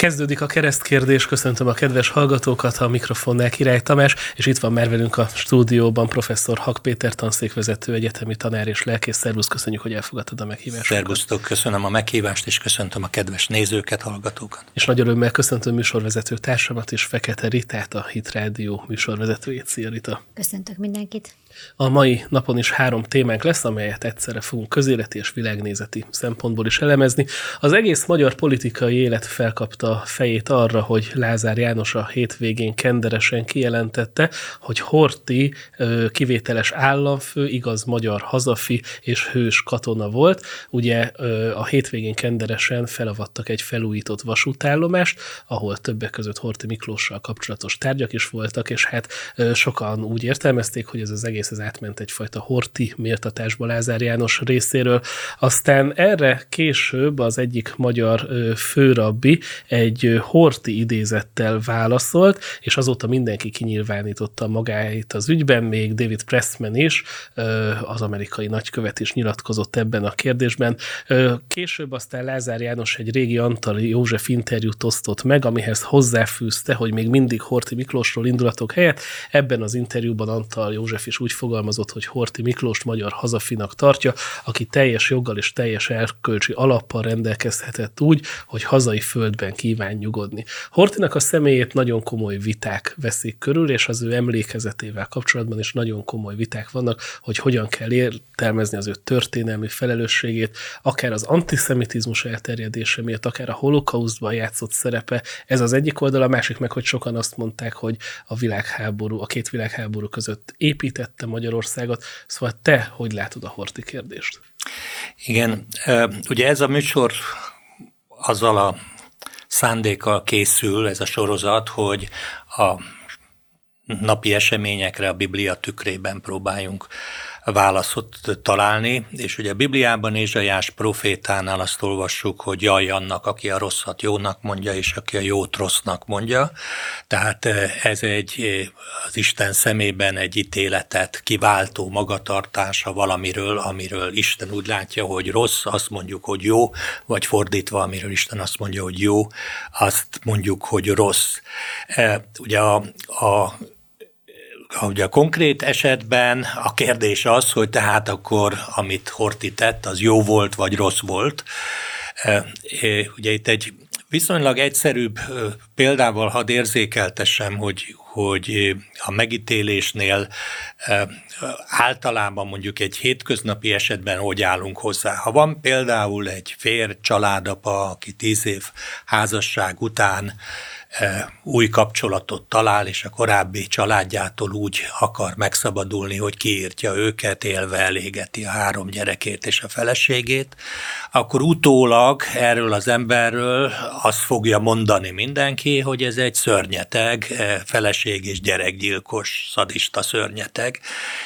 Kezdődik a keresztkérdés, köszöntöm a kedves hallgatókat, a mikrofonnál Király Tamás, és itt van már velünk a stúdióban professzor Hak Péter, tanszékvezető, egyetemi tanár és lelkész. Szervusz, köszönjük, hogy elfogadtad a meghívást. Szervusztok, köszönöm a meghívást, és köszöntöm a kedves nézőket, hallgatókat. És nagy örömmel köszöntöm műsorvezető társamat és Fekete Ritát, a Hit Rádió műsorvezetőjét. Szia Rita! Köszöntök mindenkit! A mai napon is három témánk lesz, amelyet egyszerre fogunk közéleti és világnézeti szempontból is elemezni. Az egész magyar politikai élet felkapta fejét arra, hogy Lázár János a hétvégén kenderesen kijelentette, hogy Horti kivételes államfő, igaz magyar hazafi és hős katona volt. Ugye a hétvégén kenderesen felavattak egy felújított vasútállomást, ahol többek között Horti Miklóssal kapcsolatos tárgyak is voltak, és hát sokan úgy értelmezték, hogy ez az egész egész ez átment egyfajta horti méltatásba Lázár János részéről. Aztán erre később az egyik magyar főrabbi egy horti idézettel válaszolt, és azóta mindenki kinyilvánította magáit az ügyben, még David Pressman is, az amerikai nagykövet is nyilatkozott ebben a kérdésben. Később aztán Lázár János egy régi Antali József interjút osztott meg, amihez hozzáfűzte, hogy még mindig Horti Miklósról indulatok helyett. Ebben az interjúban Antal József is úgy úgy fogalmazott, hogy Horti Miklós magyar hazafinak tartja, aki teljes joggal és teljes elkölcsi alappal rendelkezhetett úgy, hogy hazai földben kíván nyugodni. Hortinak a személyét nagyon komoly viták veszik körül, és az ő emlékezetével kapcsolatban is nagyon komoly viták vannak, hogy hogyan kell értelmezni az ő történelmi felelősségét, akár az antiszemitizmus elterjedése miatt, akár a holokausztban játszott szerepe. Ez az egyik oldal, a másik meg, hogy sokan azt mondták, hogy a világháború, a két világháború között építette Magyarországot. Szóval te hogy látod a Horti kérdést? Igen, ugye ez a műsor azzal a szándékkal készül, ez a sorozat, hogy a napi eseményekre a Biblia tükrében próbáljunk válaszot találni, és ugye a Bibliában Ézsajás profétánál azt olvassuk, hogy jaj annak, aki a rosszat jónak mondja, és aki a jót rossznak mondja. Tehát eh, ez egy eh, az Isten szemében egy ítéletet kiváltó magatartása valamiről, amiről Isten úgy látja, hogy rossz, azt mondjuk, hogy jó, vagy fordítva, amiről Isten azt mondja, hogy jó, azt mondjuk, hogy rossz. Eh, ugye a, a Ugye a konkrét esetben a kérdés az, hogy tehát akkor, amit Horti tett, az jó volt, vagy rossz volt. Ugye itt egy viszonylag egyszerűbb példával hadd érzékeltessem, hogy, hogy a megítélésnél általában mondjuk egy hétköznapi esetben hogy állunk hozzá. Ha van például egy fér családapa, aki tíz év házasság után új kapcsolatot talál, és a korábbi családjától úgy akar megszabadulni, hogy kiírtja őket, élve elégeti a három gyerekét és a feleségét, akkor utólag erről az emberről azt fogja mondani mindenki, hogy ez egy szörnyeteg, feleség és gyerekgyilkos, szadista szörnyeteg,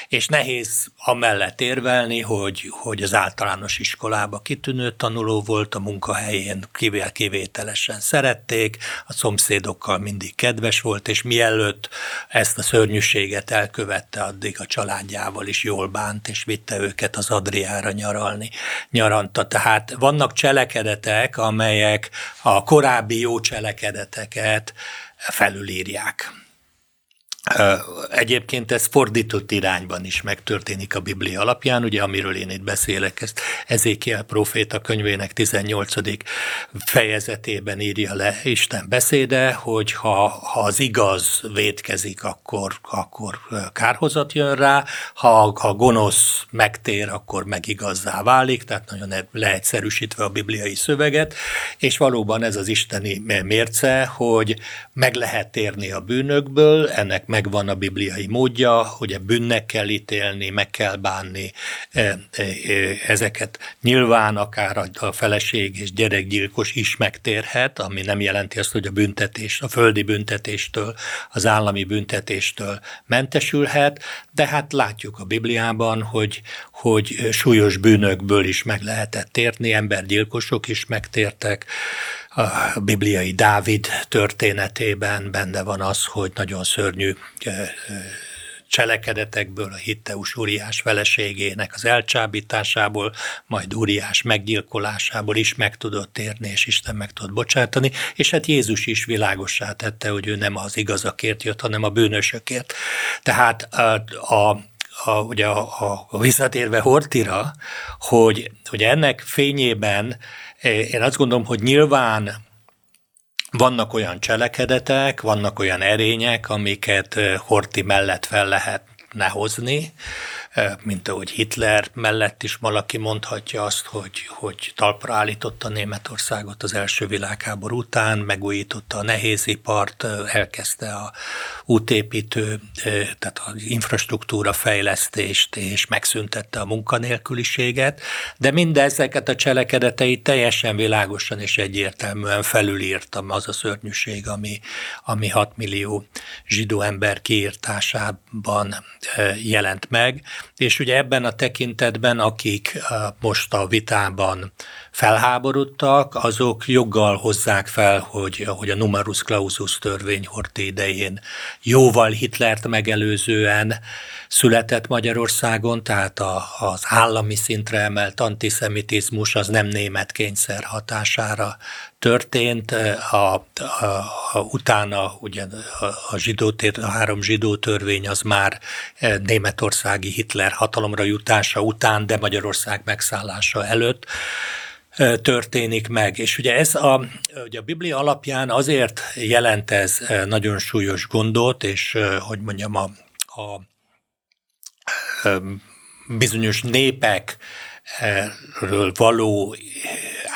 és nehéz amellett érvelni, hogy, hogy az általános iskolába kitűnő tanuló volt, a munkahelyén kivételesen szerették, a szomszéd szomszédokkal mindig kedves volt, és mielőtt ezt a szörnyűséget elkövette, addig a családjával is jól bánt, és vitte őket az Adriára nyaralni, nyaranta. Tehát vannak cselekedetek, amelyek a korábbi jó cselekedeteket felülírják. Egyébként ez fordított irányban is megtörténik a Biblia alapján, ugye amiről én itt beszélek, ezt Ezékiel proféta könyvének 18. fejezetében írja le Isten beszéde, hogy ha, ha az igaz vétkezik, akkor, akkor kárhozat jön rá, ha a gonosz megtér, akkor meg igazzá válik, tehát nagyon leegyszerűsítve a bibliai szöveget, és valóban ez az isteni mérce, hogy meg lehet térni a bűnökből, ennek megvan a bibliai módja, hogy a bűnnek kell ítélni, meg kell bánni e, e, e, ezeket. Nyilván akár a feleség és gyerekgyilkos is megtérhet, ami nem jelenti azt, hogy a büntetés, a földi büntetéstől, az állami büntetéstől mentesülhet, de hát látjuk a Bibliában, hogy, hogy súlyos bűnökből is meg lehetett térni, embergyilkosok is megtértek, a bibliai Dávid történetében benne van az, hogy nagyon szörnyű cselekedetekből, a Hitteus Uriás feleségének az elcsábításából, majd Uriás meggyilkolásából is meg tudott térni, és Isten meg tudott bocsátani, és hát Jézus is világossá tette, hogy ő nem az igazakért jött, hanem a bűnösökért. Tehát a, a a, ugye a, a visszatérve Hortira, hogy, hogy ennek fényében én azt gondolom, hogy nyilván vannak olyan cselekedetek, vannak olyan erények, amiket Horti mellett fel lehetne hozni, mint ahogy Hitler mellett is valaki mondhatja azt, hogy, hogy talpra állította Németországot az első világháború után, megújította a nehézipart, elkezdte a útépítő, tehát az infrastruktúra fejlesztést, és megszüntette a munkanélküliséget, de mindezeket a cselekedeteit teljesen világosan és egyértelműen felülírtam az a szörnyűség, ami, ami 6 millió zsidó ember kiírtásában jelent meg, és ugye ebben a tekintetben, akik most a vitában felháborodtak, azok joggal hozzák fel, hogy, hogy a numerus clausus törvény Horti idején jóval Hitlert megelőzően született Magyarországon, tehát a, az állami szintre emelt antiszemitizmus az nem német kényszer hatására történt. A, a, a, utána ugye a, a, zsidó, a három zsidó törvény az már németországi Hitler hatalomra jutása után, de Magyarország megszállása előtt történik meg. És ugye ez a, ugye a Biblia alapján azért jelent ez nagyon súlyos gondot, és hogy mondjam, a, a bizonyos népekről való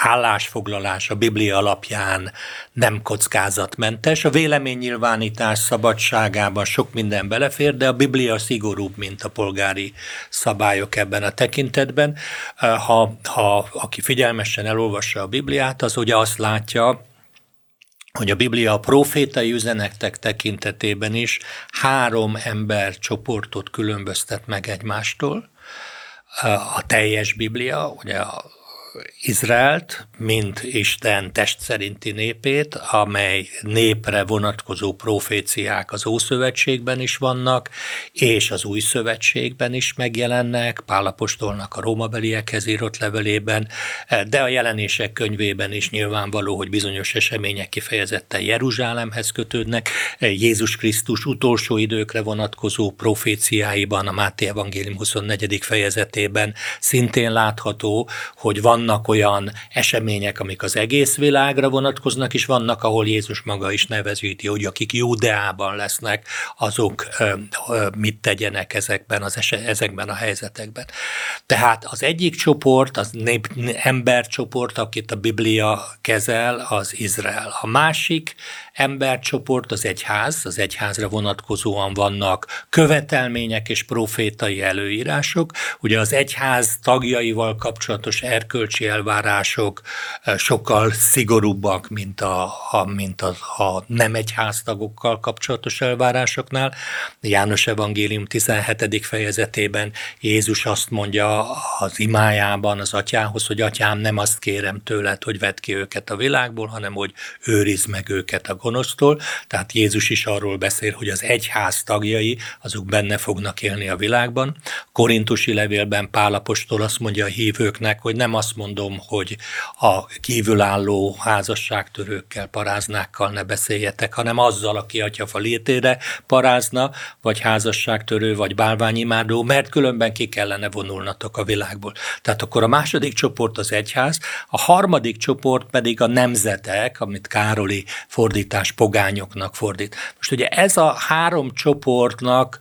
állásfoglalás a Biblia alapján nem kockázatmentes. A véleménynyilvánítás szabadságában sok minden belefér, de a Biblia szigorúbb, mint a polgári szabályok ebben a tekintetben. Ha, ha aki figyelmesen elolvassa a Bibliát, az ugye azt látja, hogy a Biblia a profétai üzenetek tekintetében is három ember csoportot különböztet meg egymástól. A teljes Biblia, ugye a Izraelt, mint Isten test szerinti népét, amely népre vonatkozó proféciák az Ószövetségben is vannak, és az Új Szövetségben is megjelennek, Pálapostolnak a rómabeliekhez írott levelében, de a jelenések könyvében is nyilvánvaló, hogy bizonyos események kifejezetten Jeruzsálemhez kötődnek. Jézus Krisztus utolsó időkre vonatkozó proféciáiban, a Máté Evangélium 24. fejezetében szintén látható, hogy van vannak olyan események, amik az egész világra vonatkoznak, és vannak, ahol Jézus maga is nevezíti, hogy akik Júdeában lesznek, azok mit tegyenek ezekben, az es- ezekben a helyzetekben. Tehát az egyik csoport, az nép, embercsoport, akit a Biblia kezel, az Izrael. A másik embercsoport, az egyház, az egyházra vonatkozóan vannak követelmények és profétai előírások. Ugye az egyház tagjaival kapcsolatos erkölcsi elvárások eh, sokkal szigorúbbak, mint a, a, mint a, a nem egyháztagokkal kapcsolatos elvárásoknál. János Evangélium 17. fejezetében Jézus azt mondja az imájában az atyához, hogy atyám, nem azt kérem tőled, hogy vedd ki őket a világból, hanem hogy őrizd meg őket a gonosztól. Tehát Jézus is arról beszél, hogy az egyház tagjai, azok benne fognak élni a világban. Korintusi levélben Pálapostól azt mondja a hívőknek, hogy nem azt mondom, hogy a kívülálló házasságtörőkkel, paráznákkal ne beszéljetek, hanem azzal, aki atyafa létére parázna, vagy házasságtörő, vagy bálványimádó, mert különben ki kellene vonulnatok a világból. Tehát akkor a második csoport az egyház, a harmadik csoport pedig a nemzetek, amit Károli fordítás fordítás pogányoknak fordít. Most ugye ez a három csoportnak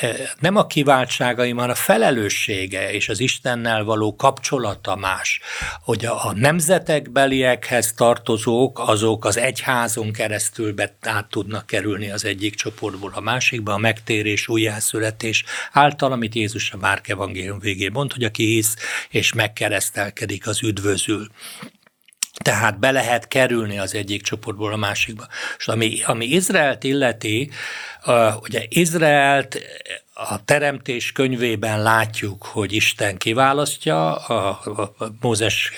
e, nem a kiváltságai, hanem a felelőssége és az Istennel való kapcsolata más. Hogy a nemzetekbeliekhez tartozók, azok az egyházon keresztül át tudnak kerülni az egyik csoportból a másikba, a megtérés, újjászületés által, amit Jézus a Márk evangélium végén mond, hogy aki hisz és megkeresztelkedik, az üdvözül. Tehát be lehet kerülni az egyik csoportból a másikba. És ami, ami Izraelt illeti, uh, ugye Izraelt a teremtés könyvében látjuk, hogy Isten kiválasztja, a, a Mózes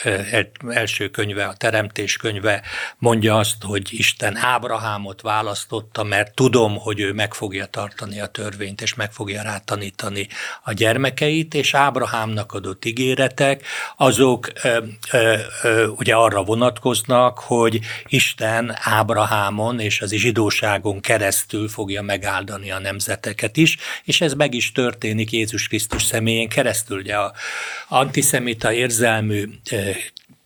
első könyve, a teremtés könyve mondja azt, hogy Isten Ábrahámot választotta, mert tudom, hogy ő meg fogja tartani a törvényt, és meg fogja rátanítani a gyermekeit, és Ábrahámnak adott ígéretek, azok ö, ö, ugye arra vonatkoznak, hogy Isten Ábrahámon és az zsidóságon keresztül fogja megáldani a nemzeteket is, és ez meg is történik Jézus Krisztus személyén keresztül. Ugye a antiszemita érzelmű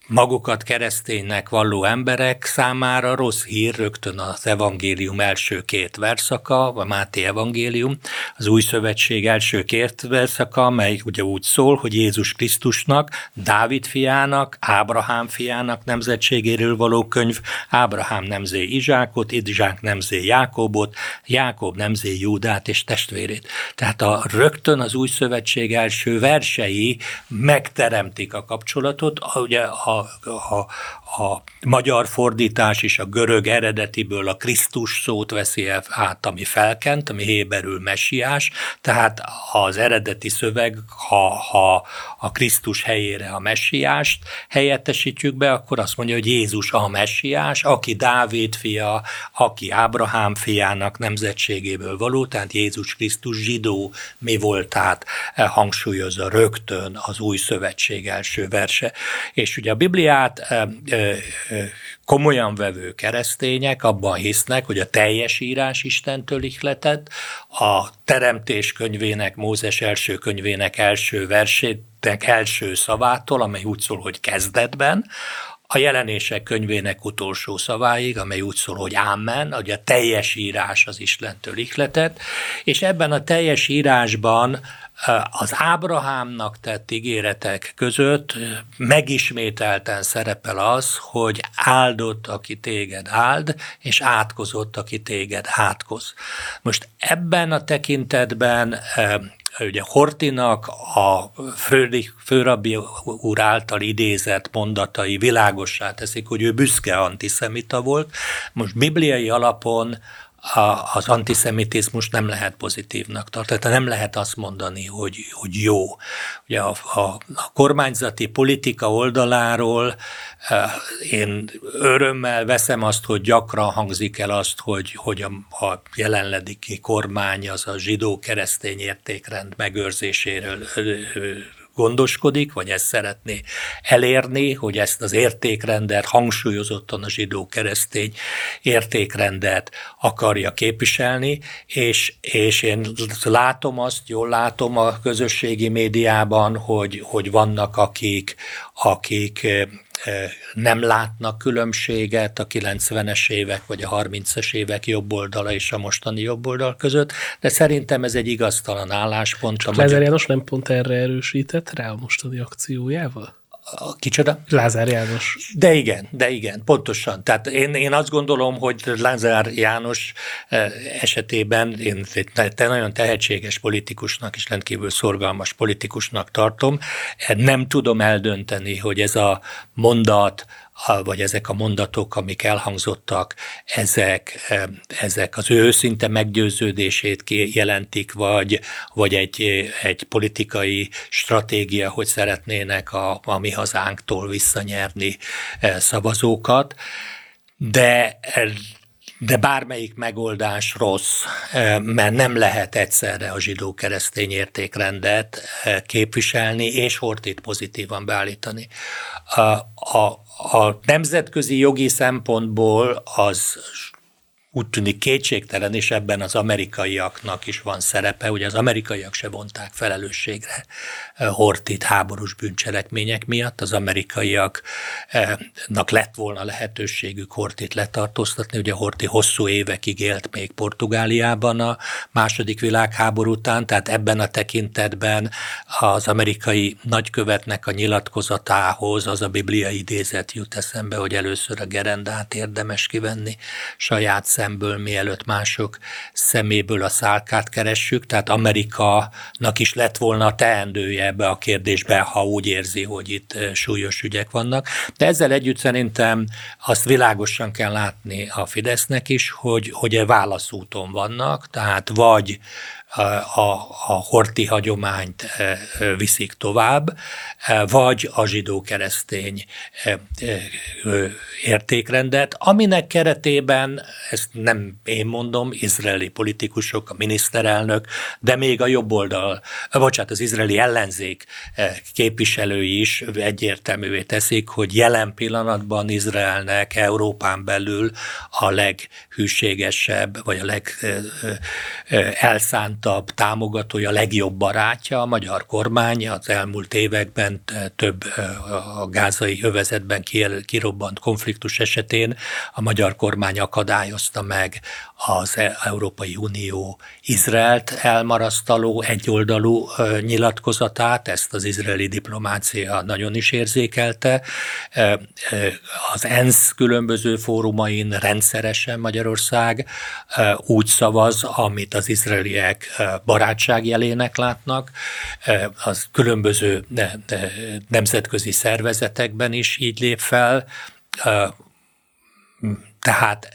magukat kereszténynek valló emberek számára rossz hír rögtön az evangélium első két verszaka, a Máté evangélium, az új szövetség első két verszaka, mely ugye úgy szól, hogy Jézus Krisztusnak, Dávid fiának, Ábrahám fiának nemzetségéről való könyv, Ábrahám nemzé Izsákot, Izsák nemzé Jákobot, Jákob nemzé Júdát és testvérét. Tehát a rögtön az új szövetség első versei megteremtik a kapcsolatot, ugye a a, a magyar fordítás is a görög eredetiből a Krisztus szót veszi át, ami felkent, ami héberül messiás, tehát az eredeti szöveg, ha, ha a Krisztus helyére a messiást helyettesítjük be, akkor azt mondja, hogy Jézus a messiás, aki Dávid fia, aki Ábrahám fiának nemzetségéből való, tehát Jézus Krisztus zsidó mi voltát hangsúlyozza rögtön az új szövetség első verse. És ugye a Bibliát komolyan vevő keresztények abban hisznek, hogy a teljes írás Istentől ihletett, a Teremtés könyvének, Mózes első könyvének első versének első szavától, amely úgy szól, hogy kezdetben, a jelenések könyvének utolsó szaváig, amely úgy szól, hogy ámen, hogy a teljes írás az Istentől ihletett, és ebben a teljes írásban az Ábrahámnak tett ígéretek között megismételten szerepel az, hogy áldott, aki téged áld, és átkozott, aki téged átkoz. Most ebben a tekintetben ugye Hortinak a főri, főrabbi úr által idézett mondatai világossá teszik, hogy ő büszke antiszemita volt. Most bibliai alapon a, az antiszemitizmus nem lehet pozitívnak tartani. Tehát nem lehet azt mondani, hogy, hogy jó. Ugye a, a, a kormányzati politika oldaláról e, én örömmel veszem azt, hogy gyakran hangzik el azt, hogy, hogy a, a jelenlegi kormány az a zsidó-keresztény értékrend megőrzéséről gondoskodik, vagy ezt szeretné elérni, hogy ezt az értékrendet, hangsúlyozottan a zsidó-keresztény értékrendet akarja képviselni, és, és én látom azt, jól látom a közösségi médiában, hogy, hogy vannak akik, akik nem látnak különbséget a 90-es évek vagy a 30-es évek jobb oldala és a mostani jobb oldal között, de szerintem ez egy igaztalan álláspont. Csak Lázár János nem pont erre erősített rá a mostani akciójával? A, kicsoda? Lázár János. De igen, de igen, pontosan. Tehát én, én azt gondolom, hogy Lázár János esetében én te nagyon tehetséges politikusnak és rendkívül szorgalmas politikusnak tartom. Nem tudom eldönteni, hogy ez a mondat, vagy ezek a mondatok, amik elhangzottak, ezek, ezek az ő őszinte meggyőződését jelentik, vagy, vagy egy, egy politikai stratégia, hogy szeretnének a, a mi hazánktól visszanyerni e, szavazókat, de de bármelyik megoldás rossz, mert nem lehet egyszerre a zsidó-keresztény értékrendet képviselni, és Hortit pozitívan beállítani. A, a, a nemzetközi jogi szempontból az úgy tűnik kétségtelen, és ebben az amerikaiaknak is van szerepe, ugye az amerikaiak se vonták felelősségre eh, Hortit háborús bűncselekmények miatt, az amerikaiaknak lett volna lehetőségük Hortit letartóztatni, ugye Horti hosszú évekig élt még Portugáliában a második világháború után, tehát ebben a tekintetben az amerikai nagykövetnek a nyilatkozatához az a bibliai idézet jut eszembe, hogy először a gerendát érdemes kivenni saját szemből, mielőtt mások szeméből a szálkát keressük, tehát Amerikanak is lett volna a teendője ebbe a kérdésbe, ha úgy érzi, hogy itt súlyos ügyek vannak. De ezzel együtt szerintem azt világosan kell látni a Fidesznek is, hogy, hogy válaszúton vannak, tehát vagy a, a horti hagyományt viszik tovább, vagy a zsidó-keresztény értékrendet, aminek keretében, ezt nem én mondom, izraeli politikusok, a miniszterelnök, de még a jobb oldal, bocsánat, az izraeli ellenzék képviselői is egyértelművé teszik, hogy jelen pillanatban Izraelnek Európán belül a leghűségesebb, vagy a legelszántabb támogatója, a legjobb barátja a magyar kormány. Az elmúlt években több a gázai övezetben kirobbant konfliktus esetén a magyar kormány akadályozta meg az e- Európai Unió Izraelt elmarasztaló egyoldalú nyilatkozatát, ezt az izraeli diplomácia nagyon is érzékelte. Az ENSZ különböző fórumain rendszeresen Magyarország úgy szavaz, amit az izraeliek barátságjelének látnak, az különböző nemzetközi szervezetekben is így lép fel, tehát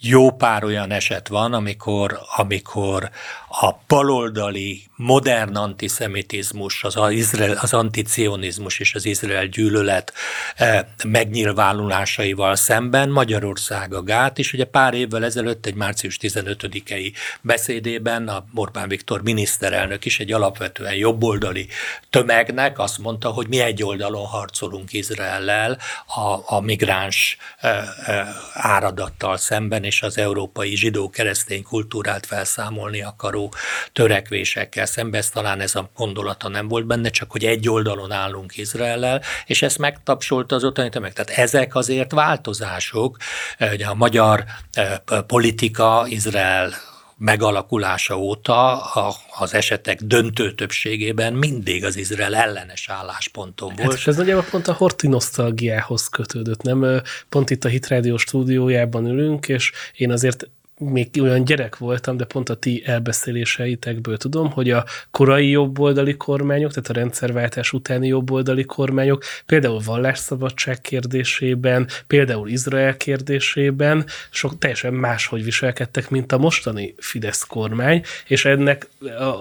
jó pár olyan eset van, amikor, amikor a baloldali modern antiszemitizmus, az, Izrael, az anticionizmus és az Izrael gyűlölet eh, megnyilvánulásaival szemben Magyarország a gát, és ugye pár évvel ezelőtt egy március 15-i beszédében a Orbán Viktor miniszterelnök is egy alapvetően jobboldali tömegnek azt mondta, hogy mi egy oldalon harcolunk Izraellel a, a migráns eh, eh, áradattal szemben, és az európai zsidó-keresztény kultúrát felszámolni akaró törekvésekkel szemben. Ez talán ez a gondolata nem volt benne, csak hogy egy oldalon állunk Izraellel, és ezt megtapsolta az ottani tömeg. Tehát ezek azért változások, hogy a magyar eh, politika Izrael megalakulása óta a, az esetek döntő többségében mindig az Izrael ellenes állásponton volt. Hát, és ez nagyjából pont a horti nosztalgiához kötődött, nem? Pont itt a Hitrádió stúdiójában ülünk, és én azért még olyan gyerek voltam, de pont a ti elbeszéléseitekből tudom, hogy a korai jobboldali kormányok, tehát a rendszerváltás utáni jobboldali kormányok például vallásszabadság kérdésében, például Izrael kérdésében sok teljesen máshogy viselkedtek, mint a mostani Fidesz kormány, és ennek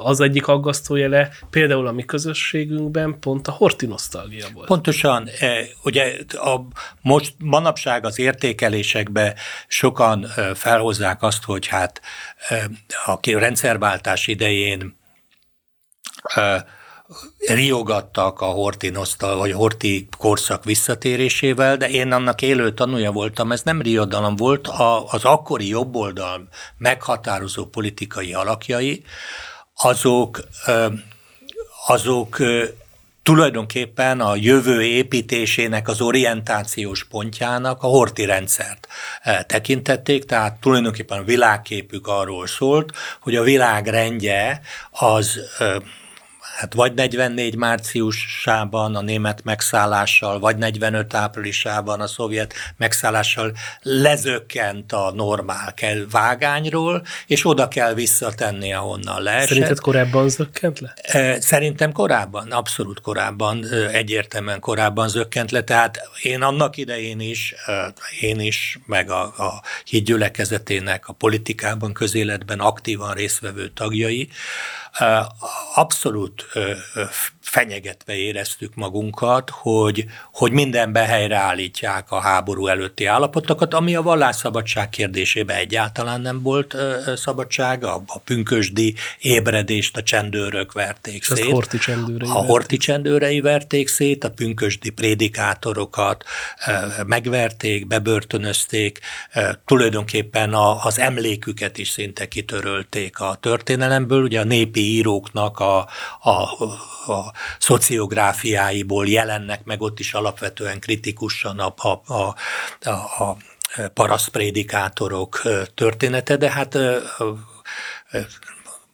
az egyik aggasztó jele például a mi közösségünkben pont a horti nosztalgia volt. Pontosan, e, ugye a, most manapság az értékelésekbe sokan e, felhozzák azt, hogy hát a rendszerváltás idején riogattak a Horti nosztal, vagy Horti korszak visszatérésével, de én annak élő tanúja voltam, ez nem riadalom volt, az akkori jobboldal meghatározó politikai alakjai, azok, azok tulajdonképpen a jövő építésének az orientációs pontjának a horti rendszert eh, tekintették, tehát tulajdonképpen a világképük arról szólt, hogy a világ rendje az eh, hát vagy 44 márciusában a német megszállással, vagy 45 áprilisában a szovjet megszállással lezökkent a normál kell vágányról, és oda kell visszatenni, ahonnan leesett. Szerinted korábban zökkent le? Szerintem korábban, abszolút korábban, egyértelműen korábban zökkent le, tehát én annak idején is, én is, meg a, a hídgyülekezetének a politikában, közéletben aktívan résztvevő tagjai, abszolút fenyegetve éreztük magunkat, hogy, hogy mindenben helyreállítják a háború előtti állapotokat, ami a vallásszabadság kérdésében egyáltalán nem volt szabadság, a, a pünkösdi ébredést a csendőrök verték szét. A horti csendőrei. A horti csendőrei verték szét, a pünkösdi prédikátorokat megverték, bebörtönözték, tulajdonképpen a, az emléküket is szinte kitörölték a történelemből, ugye a népi íróknak a, a, a szociográfiáiból jelennek meg ott is alapvetően kritikusan a, a, a, a, parasztprédikátorok története, de hát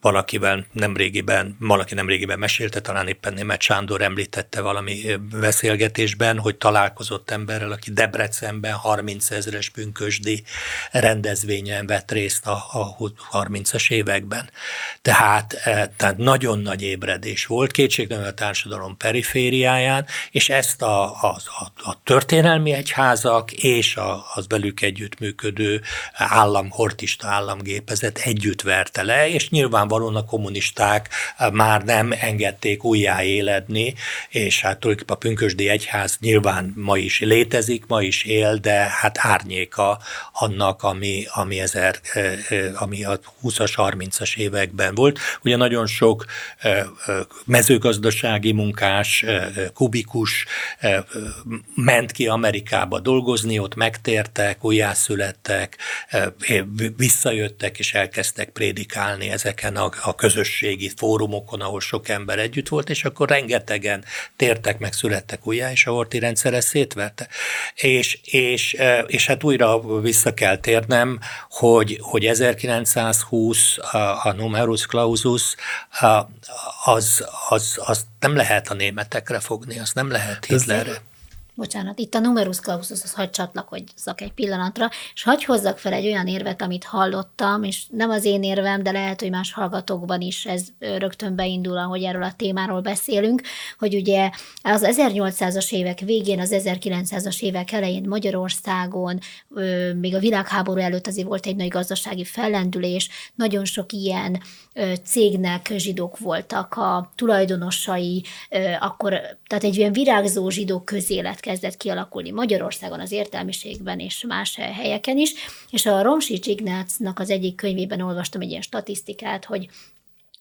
valakivel nemrégiben, valaki nemrégiben mesélte, talán éppen német Sándor említette valami beszélgetésben, hogy találkozott emberrel, aki Debrecenben 30 ezeres pünkösdi rendezvényen vett részt a, a 30-as években. Tehát, tehát nagyon nagy ébredés volt, kétségtelenül a társadalom perifériáján, és ezt a, a, a, a történelmi egyházak és a, az velük együttműködő állam, hortista államgépezet együtt verte le, és nyilván nyilvánvalóan a kommunisták már nem engedték újjáéledni, és hát tulajdonképpen a pünkösdi egyház nyilván ma is létezik, ma is él, de hát árnyéka annak, ami, ami, ezer, ami a 20-as, 30-as években volt. Ugye nagyon sok mezőgazdasági munkás, kubikus ment ki Amerikába dolgozni, ott megtértek, újjászülettek, visszajöttek és elkezdtek prédikálni ezeken a, a közösségi fórumokon, ahol sok ember együtt volt, és akkor rengetegen tértek meg, születtek újjá, és a horti rendszer ezt szétverte. És, és, és hát újra vissza kell térnem, hogy, hogy 1920 a, a numerus clausus az, az, az nem lehet a németekre fogni, azt nem lehet Hitlerre. Bocsánat, itt a numerus clausushoz hagy csatlakozzak egy pillanatra, és hagy hozzak fel egy olyan érvet, amit hallottam, és nem az én érvem, de lehet, hogy más hallgatókban is ez rögtön beindul, ahogy erről a témáról beszélünk, hogy ugye az 1800-as évek végén, az 1900-as évek elején Magyarországon, még a világháború előtt azért volt egy nagy gazdasági fellendülés, nagyon sok ilyen cégnek zsidók voltak a tulajdonosai, akkor, tehát egy ilyen virágzó zsidó közélet kezdett kialakulni Magyarországon, az értelmiségben és más helyeken is, és a Romsics Ignácnak az egyik könyvében olvastam egy ilyen statisztikát, hogy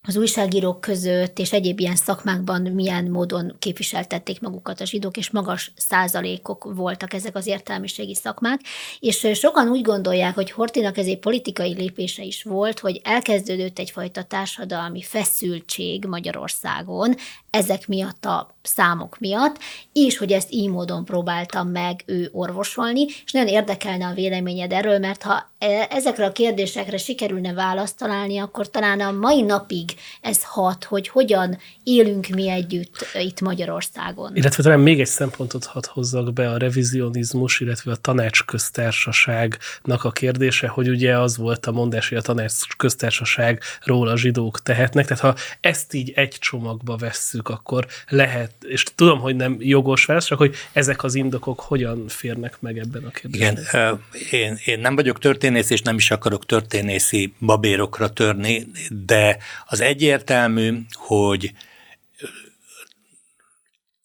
az újságírók között és egyéb ilyen szakmákban milyen módon képviseltették magukat a zsidók, és magas százalékok voltak ezek az értelmiségi szakmák, és sokan úgy gondolják, hogy Hortinak ez egy politikai lépése is volt, hogy elkezdődött egyfajta társadalmi feszültség Magyarországon, ezek miatt a számok miatt, és hogy ezt így módon próbáltam meg ő orvosolni, és nagyon érdekelne a véleményed erről, mert ha ezekre a kérdésekre sikerülne választ találni, akkor talán a mai napig ez hat, hogy hogyan élünk mi együtt itt Magyarországon. Illetve talán még egy szempontot hadd hozzak be, a revizionizmus, illetve a tanácsköztársaságnak a kérdése, hogy ugye az volt a mondás, hogy a tanácsköztársaságról a zsidók tehetnek, tehát ha ezt így egy csomagba vesszük, akkor lehet, és tudom, hogy nem jogos válasz, csak hogy ezek az indokok hogyan férnek meg ebben a kérdésben. Igen, én, én nem vagyok történész, és nem is akarok történészi babérokra törni, de az egyértelmű, hogy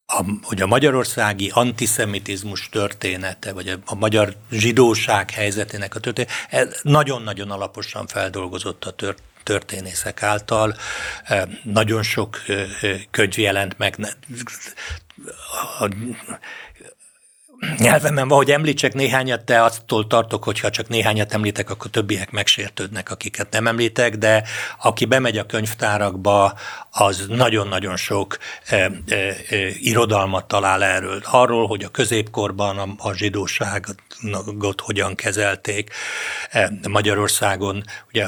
a, hogy a magyarországi antiszemitizmus története, vagy a, a magyar zsidóság helyzetének a története, nagyon-nagyon alaposan feldolgozott a tört, történészek által. Nagyon sok könyv jelent meg. Nyelvemen van, hogy említsek néhányat, de attól tartok, hogy ha csak néhányat említek, akkor többiek megsértődnek, akiket nem említek, de aki bemegy a könyvtárakba, az nagyon-nagyon sok e, e, e, irodalmat talál erről. Arról, hogy a középkorban a, a zsidóságot hogyan kezelték e, Magyarországon. Ugye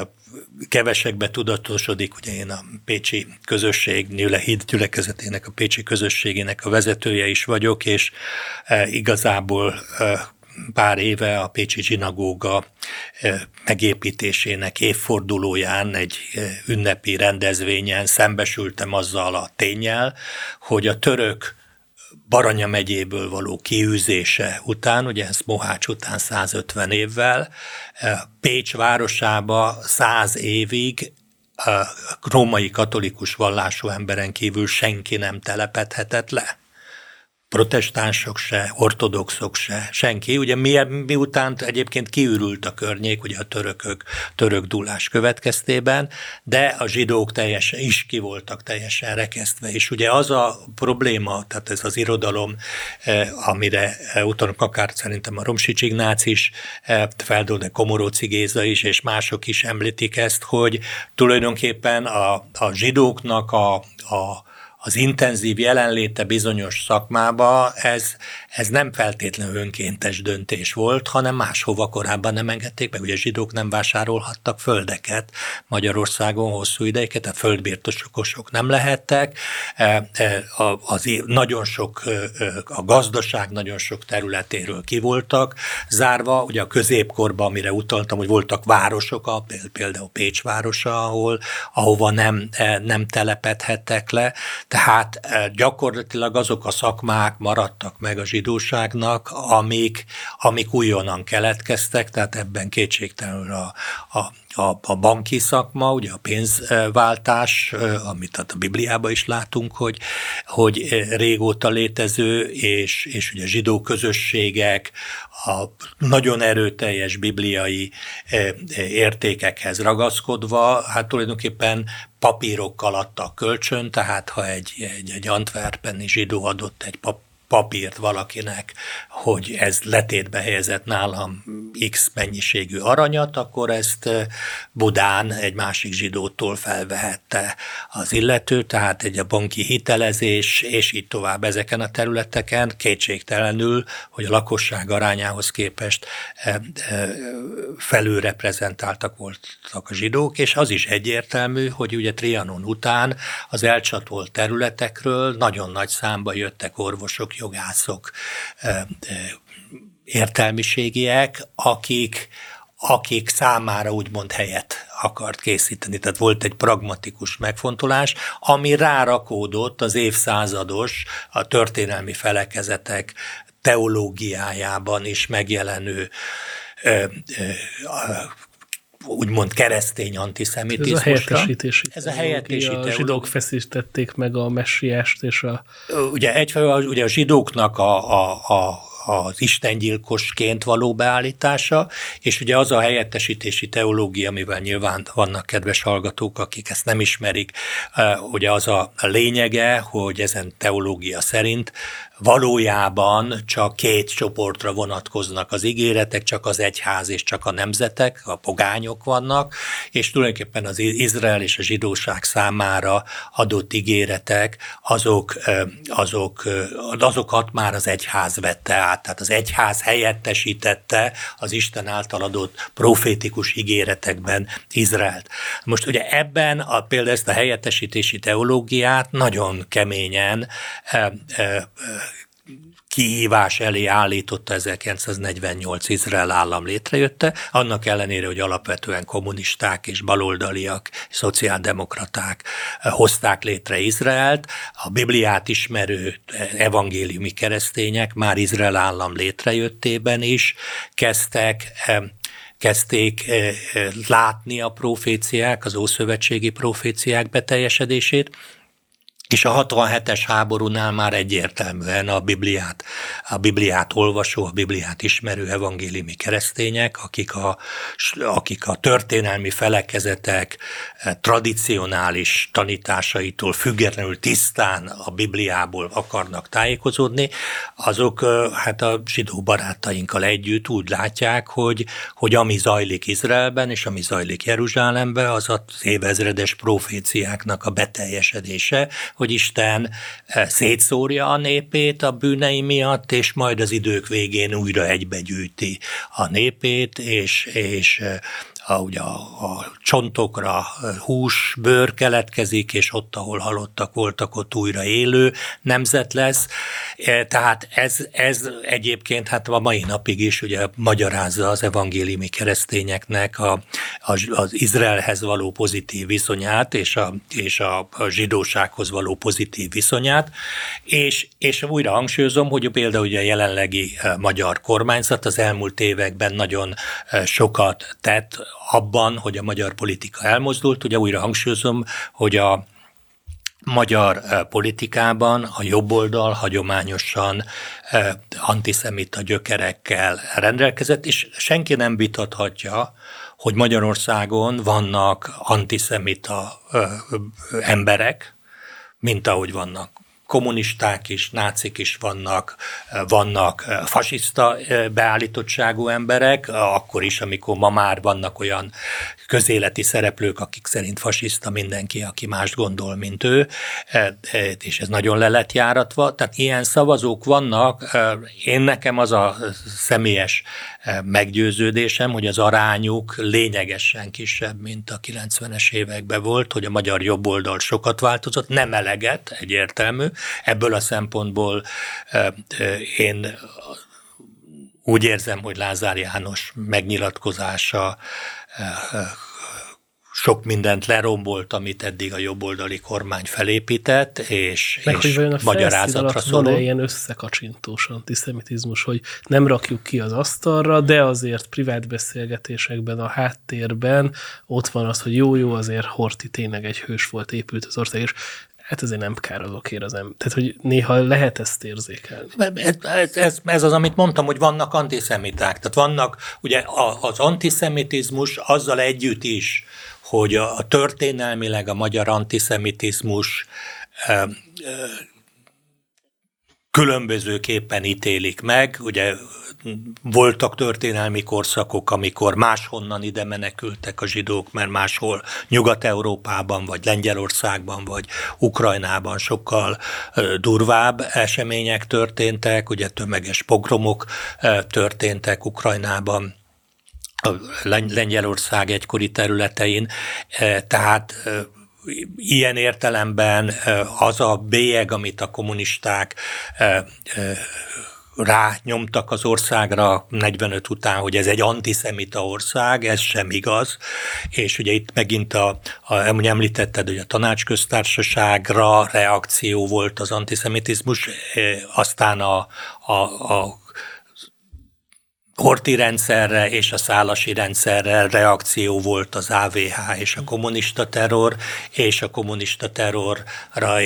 kevesekbe tudatosodik, ugye én a Pécsi közösség, Nyüle Híd gyülekezetének, a Pécsi közösségének a vezetője is vagyok, és e, igazából e, pár éve a Pécsi zsinagóga e, megépítésének évfordulóján egy ünnepi rendezvényen szembesültem azzal a tényel, hogy a török Baranya megyéből való kiűzése után, ugye ez Mohács után 150 évvel, e, Pécs városába 100 évig a római katolikus vallású emberen kívül senki nem telepedhetett le protestánsok se, ortodoxok se, senki. Ugye mi, miután egyébként kiürült a környék, ugye a törökök, török dúlás következtében, de a zsidók teljesen is ki voltak teljesen rekesztve. És ugye az a probléma, tehát ez az irodalom, eh, amire eh, utalok akár szerintem a Romsics Ignác is, eh, Feldó, de Komoróci Géza is, és mások is említik ezt, hogy tulajdonképpen a, a zsidóknak a, a az intenzív jelenléte bizonyos szakmába, ez, ez nem feltétlenül önkéntes döntés volt, hanem máshova korábban nem engedték meg. Ugye a zsidók nem vásárolhattak földeket Magyarországon hosszú ideig, tehát földbirtosokosok nem lehettek. E, e, az nagyon sok, a gazdaság nagyon sok területéről ki voltak zárva. Ugye a középkorban, amire utaltam, hogy voltak városok, például Pécs városa, ahol, ahova nem, e, nem telepedhettek le. Tehát gyakorlatilag azok a szakmák maradtak meg a zsidóságnak, amik, amik újonnan keletkeztek, tehát ebben kétségtelenül a, a a, a banki szakma, ugye a pénzváltás, amit a Bibliában is látunk, hogy, hogy régóta létező, és, és ugye zsidó közösségek, a nagyon erőteljes bibliai értékekhez ragaszkodva, hát tulajdonképpen papírokkal adtak kölcsön, tehát ha egy, egy, egy antwerpeni zsidó adott egy pap, papírt valakinek, hogy ez letétbe helyezett nálam X mennyiségű aranyat, akkor ezt Budán egy másik zsidótól felvehette az illető, tehát egy a banki hitelezés, és így tovább ezeken a területeken kétségtelenül, hogy a lakosság arányához képest felülreprezentáltak voltak a zsidók, és az is egyértelmű, hogy ugye Trianon után az elcsatolt területekről nagyon nagy számba jöttek orvosok, jogászok, értelmiségiek, akik, akik számára úgymond helyet akart készíteni. Tehát volt egy pragmatikus megfontolás, ami rárakódott az évszázados, a történelmi felekezetek teológiájában is megjelenő úgymond keresztény antiszemitizmusra. Ez a helyettesítési Ez a helyettesítési A zsidók feszítették meg a messiást és a... Ugye egyfelől ugye a zsidóknak a, a, a az istengyilkosként való beállítása, és ugye az a helyettesítési teológia, amivel nyilván vannak kedves hallgatók, akik ezt nem ismerik, ugye az a lényege, hogy ezen teológia szerint valójában csak két csoportra vonatkoznak az ígéretek, csak az egyház és csak a nemzetek, a pogányok vannak, és tulajdonképpen az Izrael és a zsidóság számára adott ígéretek, azok, azok, azokat már az egyház vette át, tehát az egyház helyettesítette az Isten által adott profétikus ígéretekben Izraelt. Most ugye ebben a, például ezt a helyettesítési teológiát nagyon keményen kihívás elé állította 1948 Izrael állam létrejötte, annak ellenére, hogy alapvetően kommunisták és baloldaliak, szociáldemokraták eh, hozták létre Izraelt, a Bibliát ismerő eh, evangéliumi keresztények már Izrael állam létrejöttében is kezdtek eh, kezdték látni a proféciák, az ószövetségi proféciák beteljesedését, és a 67-es háborúnál már egyértelműen a Bibliát, a Bibliát olvasó, a Bibliát ismerő evangéliumi keresztények, akik a, akik a történelmi felekezetek eh, tradicionális tanításaitól függetlenül tisztán a Bibliából akarnak tájékozódni, azok eh, hát a zsidó barátainkkal együtt úgy látják, hogy, hogy ami zajlik Izraelben és ami zajlik Jeruzsálemben, az az évezredes proféciáknak a beteljesedése, hogy Isten eh, szétszórja a népét a bűnei miatt, és majd az idők végén újra egybegyűjti a népét, és, és eh, a, ugye a, a csontokra hús, bőr keletkezik, és ott, ahol halottak voltak, ott újra élő nemzet lesz. E, tehát ez, ez egyébként hát a mai napig is ugye magyarázza az evangéliumi keresztényeknek a, a, az Izraelhez való pozitív viszonyát, és a, és a, a zsidósághoz való pozitív viszonyát, és, és újra hangsúlyozom, hogy például ugye a jelenlegi e, magyar kormányzat az elmúlt években nagyon e, sokat tett abban, hogy a magyar politika elmozdult. Ugye újra hangsúlyozom, hogy a magyar eh, politikában a jobboldal hagyományosan eh, antiszemita gyökerekkel rendelkezett, és senki nem vitathatja, hogy Magyarországon vannak antiszemita eh, emberek, mint ahogy vannak kommunisták is, nácik is vannak, vannak fasiszta beállítottságú emberek, akkor is, amikor ma már vannak olyan közéleti szereplők, akik szerint fasiszta mindenki, aki mást gondol, mint ő, és ez nagyon le lett járatva. Tehát ilyen szavazók vannak. Én nekem az a személyes meggyőződésem, hogy az arányuk lényegesen kisebb, mint a 90-es években volt, hogy a magyar jobboldal sokat változott, nem eleget, egyértelmű. Ebből a szempontból én úgy érzem, hogy Lázár János megnyilatkozása sok mindent lerombolt, amit eddig a jobboldali kormány felépített, és, Meg, és hogy a magyarázatra van-e ilyen összekacsintós antiszemitizmus, hogy nem rakjuk ki az asztalra, de azért privát beszélgetésekben, a háttérben ott van az, hogy jó-jó, azért Horti tényleg egy hős volt, épült az ország, és hát ezért nem kár azokért az ember. Tehát, hogy néha lehet ezt érzékelni. Ez, ez, ez, ez az, amit mondtam, hogy vannak antiszemiták. Tehát vannak, ugye az antiszemitizmus azzal együtt is, hogy a, a történelmileg a magyar antiszemitizmus e, e, különbözőképpen ítélik meg. Ugye voltak történelmi korszakok, amikor máshonnan ide menekültek a zsidók, mert máshol Nyugat-Európában, vagy Lengyelországban, vagy Ukrajnában sokkal durvább események történtek, ugye tömeges pogromok történtek Ukrajnában a Lengyelország egykori területein, tehát ilyen értelemben az a bélyeg, amit a kommunisták rá nyomtak az országra 45 után, hogy ez egy antiszemita ország, ez sem igaz, és ugye itt megint a, a említetted, hogy a tanácsköztársaságra reakció volt az antiszemitizmus, aztán a, a, a Horti rendszerre és a szálasi rendszerre reakció volt az AVH és a kommunista terror, és a kommunista terrorra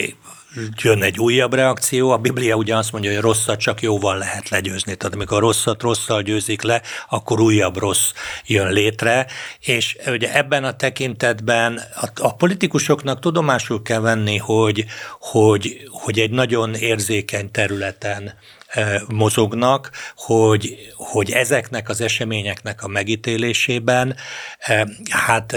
jön egy újabb reakció. A Biblia ugye azt mondja, hogy rosszat csak jóval lehet legyőzni. Tehát amikor rosszat rosszal győzik le, akkor újabb rossz jön létre. És ugye ebben a tekintetben a, a politikusoknak tudomásul kell venni, hogy, hogy, hogy egy nagyon érzékeny területen mozognak, hogy, hogy ezeknek az eseményeknek a megítélésében hát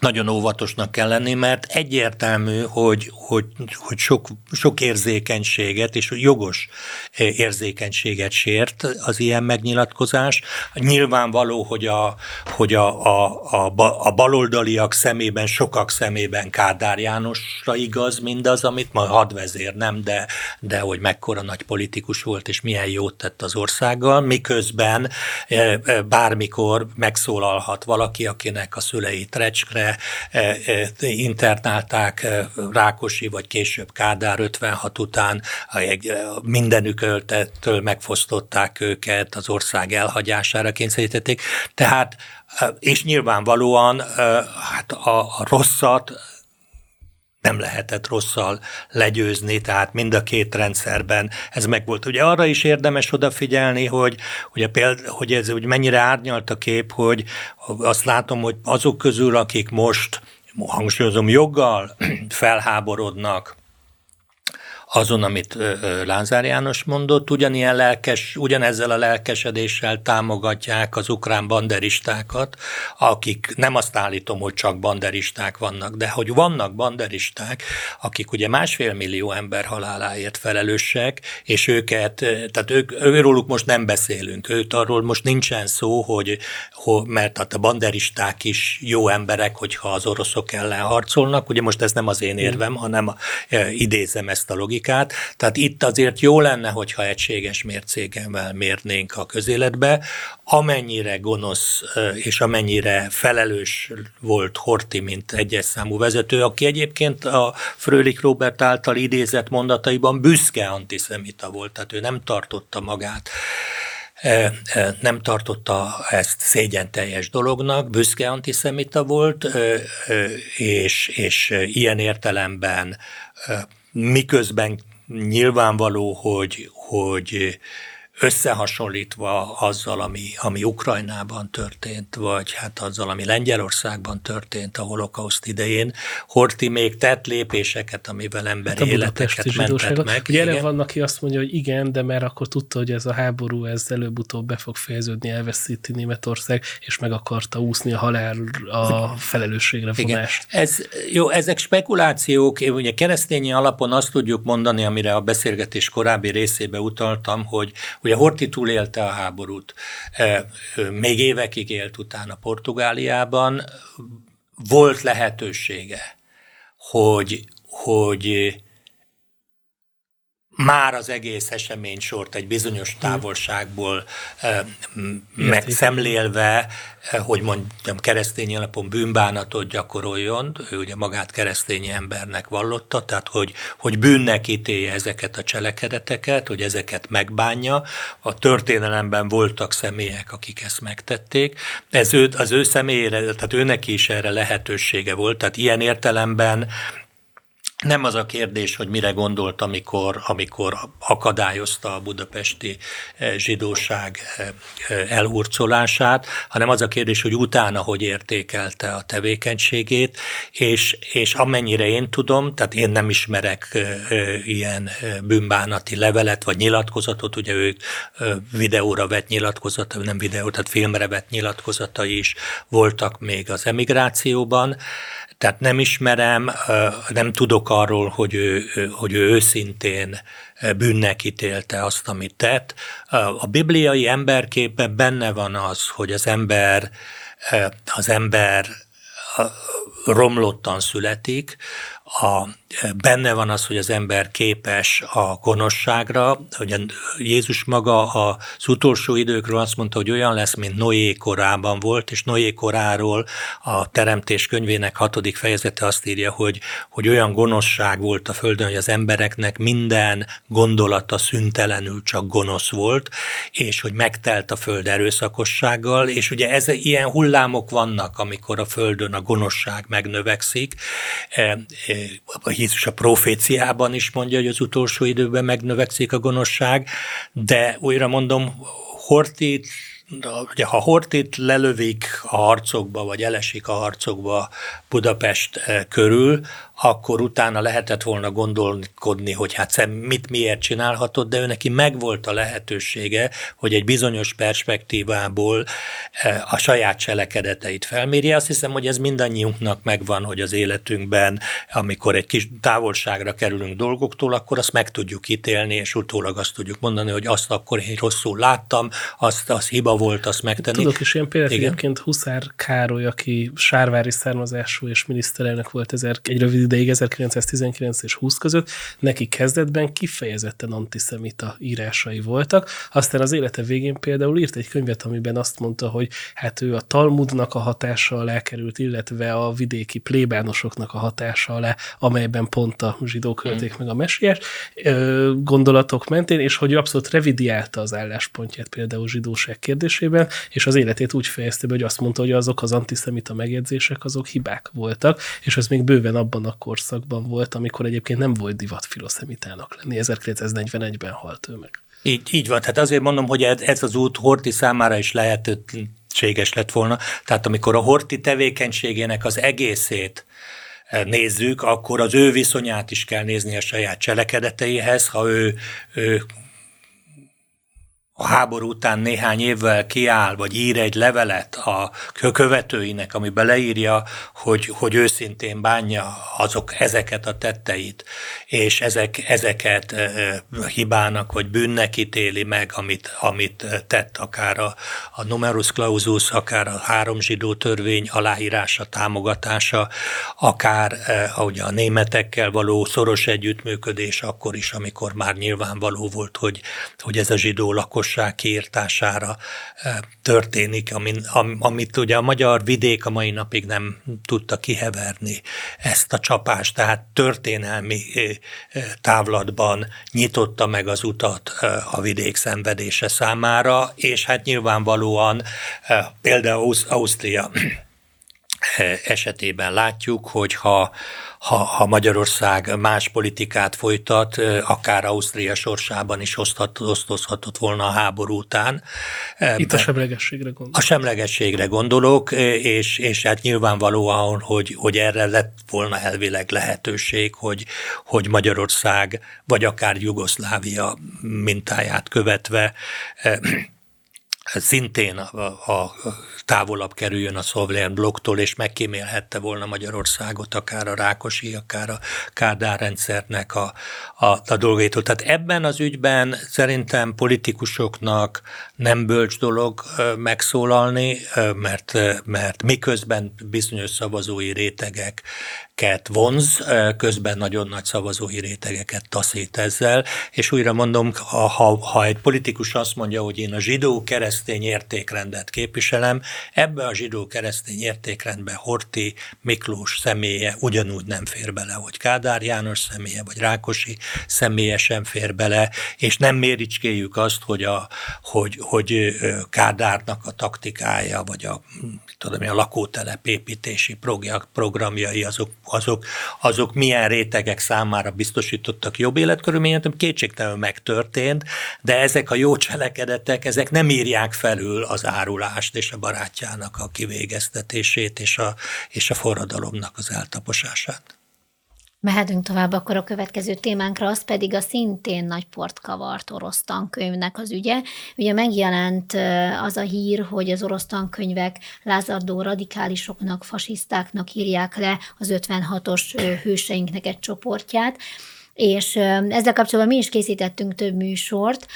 nagyon óvatosnak kell lenni, mert egyértelmű, hogy, hogy, hogy sok, sok érzékenységet és jogos érzékenységet sért az ilyen megnyilatkozás. Nyilvánvaló, hogy a, hogy a, a, a, a baloldaliak szemében, sokak szemében Kádár Jánosra igaz mindaz, amit ma hadvezér nem, de, de hogy mekkora nagy politikus volt, és milyen jót tett az országgal, miközben bármikor megszólalhat valaki, akinek a szüleit recskre, E, e, internálták e, Rákosi, vagy később Kádár 56 után, mindenüköltettől megfosztották őket, az ország elhagyására kényszerítették. Tehát, és nyilvánvalóan hát a, a rosszat nem lehetett rosszal legyőzni, tehát mind a két rendszerben ez megvolt. Ugye arra is érdemes odafigyelni, hogy, ugye péld, hogy ez hogy mennyire árnyalt a kép, hogy azt látom, hogy azok közül, akik most hangsúlyozom, joggal felháborodnak azon, amit Lázár János mondott, ugyanilyen lelkes, ugyanezzel a lelkesedéssel támogatják az ukrán banderistákat, akik nem azt állítom, hogy csak banderisták vannak, de hogy vannak banderisták, akik ugye másfél millió ember haláláért felelősek, és őket, tehát ők, őróluk most nem beszélünk, őt arról most nincsen szó, hogy, hogy mert hát a banderisták is jó emberek, hogyha az oroszok ellen harcolnak, ugye most ez nem az én érvem, hanem idézem ezt a logikát, politikát. Tehát itt azért jó lenne, hogyha egységes mércéggel mérnénk a közéletbe, amennyire gonosz és amennyire felelős volt Horti, mint egyes számú vezető, aki egyébként a Frölik Robert által idézett mondataiban büszke antiszemita volt, tehát ő nem tartotta magát nem tartotta ezt szégyen teljes dolognak, büszke antiszemita volt, és, és ilyen értelemben miközben nyilvánvaló, hogy, hogy összehasonlítva azzal, ami, ami Ukrajnában történt, vagy hát azzal, ami Lengyelországban történt a holokauszt idején, Horti még tett lépéseket, amivel emberi hát életeket mentett meg. Ugye erre van, aki azt mondja, hogy igen, de mert akkor tudta, hogy ez a háború ez előbb-utóbb be fog fejeződni, elveszíti Németország, és meg akarta úszni a halál a felelősségre vonást. Igen. Ez, jó, ezek spekulációk, ugye keresztényi alapon azt tudjuk mondani, amire a beszélgetés korábbi részébe utaltam, hogy, hogy Ugye Horti túlélte a háborút, e, még évekig élt utána Portugáliában, volt lehetősége, hogy, hogy már az egész eseménysort egy bizonyos távolságból megszemlélve, hogy mondjam, keresztény alapon bűnbánatot gyakoroljon, ő ugye magát keresztény embernek vallotta, tehát hogy, hogy bűnnek ítélje ezeket a cselekedeteket, hogy ezeket megbánja. A történelemben voltak személyek, akik ezt megtették. Ez ő, az ő személyére, tehát őnek is erre lehetősége volt, tehát ilyen értelemben nem az a kérdés, hogy mire gondolt, amikor, amikor akadályozta a budapesti eh, zsidóság eh, eh, elhurcolását, hanem az a kérdés, hogy utána hogy értékelte a tevékenységét, és, és amennyire én tudom, tehát én nem ismerek ilyen bűnbánati levelet vagy nyilatkozatot, ugye ő videóra vett nyilatkozata, nem videó, tehát filmre vett nyilatkozatai is voltak még az emigrációban, tehát nem ismerem, nem tudok arról, hogy ő, hogy ő őszintén bűnnek ítélte azt, amit tett. A bibliai emberképben benne van az, hogy az ember, az ember romlottan születik, a, benne van az, hogy az ember képes a gonoszságra, hogy Jézus maga az utolsó időkről azt mondta, hogy olyan lesz, mint Noé korában volt, és Noé koráról a Teremtés könyvének hatodik fejezete azt írja, hogy, hogy olyan gonoszság volt a Földön, hogy az embereknek minden gondolata szüntelenül csak gonosz volt, és hogy megtelt a Föld erőszakossággal, és ugye ez, ilyen hullámok vannak, amikor a Földön a gonoszság megnövekszik, e, e, Jézus a proféciában is mondja, hogy az utolsó időben megnövekszik a gonoszság, de újra mondom, Hortit ugye ha Hortit lelövik a harcokba, vagy elesik a harcokba Budapest eh, körül, akkor utána lehetett volna gondolkodni, hogy hát mit miért csinálhatott, de ő neki megvolt a lehetősége, hogy egy bizonyos perspektívából eh, a saját cselekedeteit felmérje. Azt hiszem, hogy ez mindannyiunknak megvan, hogy az életünkben, amikor egy kis távolságra kerülünk dolgoktól, akkor azt meg tudjuk ítélni, és utólag azt tudjuk mondani, hogy azt akkor én rosszul láttam, azt, az hiba volt azt megtenni. Tudok is ilyen példát, egyébként Huszár Károly, aki sárvári származású és miniszterelnök volt ezer, egy rövid ideig 1919 és 20 között, neki kezdetben kifejezetten antiszemita írásai voltak, aztán az élete végén például írt egy könyvet, amiben azt mondta, hogy hát ő a Talmudnak a hatása alá került, illetve a vidéki plébánosoknak a hatása alá, amelyben pont a zsidók költék meg a mesiás gondolatok mentén, és hogy abszolút revidiálta az álláspontját például zsidóság kérdésében, és az életét úgy fejezte be, hogy azt mondta, hogy azok az antiszemita megjegyzések, azok hibák voltak, és ez még bőven abban a korszakban volt, amikor egyébként nem volt divat filoszemitának lenni. 1941-ben halt ő meg. Így, így van, tehát azért mondom, hogy ez az út Horti számára is lehetőséges lett volna. Tehát amikor a Horti tevékenységének az egészét eh, nézzük, akkor az ő viszonyát is kell nézni a saját cselekedeteihez. Ha ő, ő a háború után néhány évvel kiáll, vagy ír egy levelet a követőinek, ami beleírja, hogy, hogy őszintén bánja azok ezeket a tetteit, és ezek, ezeket hibának vagy bűnnek ítéli meg, amit, amit tett akár a, a numerus clausus, akár a három zsidó törvény aláírása, támogatása, akár ahogy a németekkel való szoros együttműködés akkor is, amikor már nyilvánvaló volt, hogy, hogy ez a zsidó lakos lakosság kiirtására történik, amit, amit ugye a magyar vidék a mai napig nem tudta kiheverni ezt a csapást, tehát történelmi távlatban nyitotta meg az utat a vidék szenvedése számára, és hát nyilvánvalóan például Ausztria esetében látjuk, hogy ha ha, ha Magyarország más politikát folytat, akár Ausztria sorsában is osztozhatott volna a háború után. Itt a semlegességre gondolok. A semlegességre gondolok, és, és hát nyilvánvalóan, hogy, hogy erre lett volna elvileg lehetőség, hogy, hogy Magyarország, vagy akár Jugoszlávia mintáját követve szintén a, a távolabb kerüljön a szovjet blokktól, és megkímélhette volna Magyarországot, akár a Rákosi, akár a Kádár rendszernek a, a, a dolgaitól. Tehát ebben az ügyben szerintem politikusoknak nem bölcs dolog megszólalni, mert, mert miközben bizonyos szavazói rétegek ket vonz, közben nagyon nagy szavazói rétegeket taszít ezzel, és újra mondom, ha, ha egy politikus azt mondja, hogy én a zsidó-keresztény értékrendet képviselem, ebbe a zsidó-keresztény értékrendbe Horti Miklós személye ugyanúgy nem fér bele, hogy Kádár János személye, vagy Rákosi személye sem fér bele, és nem méricskéljük azt, hogy, a, hogy, hogy Kádárnak a taktikája, vagy a, tudom, a lakótelep építési programjai azok azok, azok milyen rétegek számára biztosítottak jobb életkörülményet, kétségtelenül megtörtént, de ezek a jó cselekedetek, ezek nem írják felül az árulást és a barátjának a kivégeztetését és a, és a forradalomnak az eltaposását. Mehetünk tovább akkor a következő témánkra, az pedig a szintén nagy port kavart orosz tankönyvnek az ügye. Ugye megjelent az a hír, hogy az orosz tankönyvek lázadó radikálisoknak, fasisztáknak írják le az 56-os hőseinknek egy csoportját, és ezzel kapcsolatban mi is készítettünk több műsort,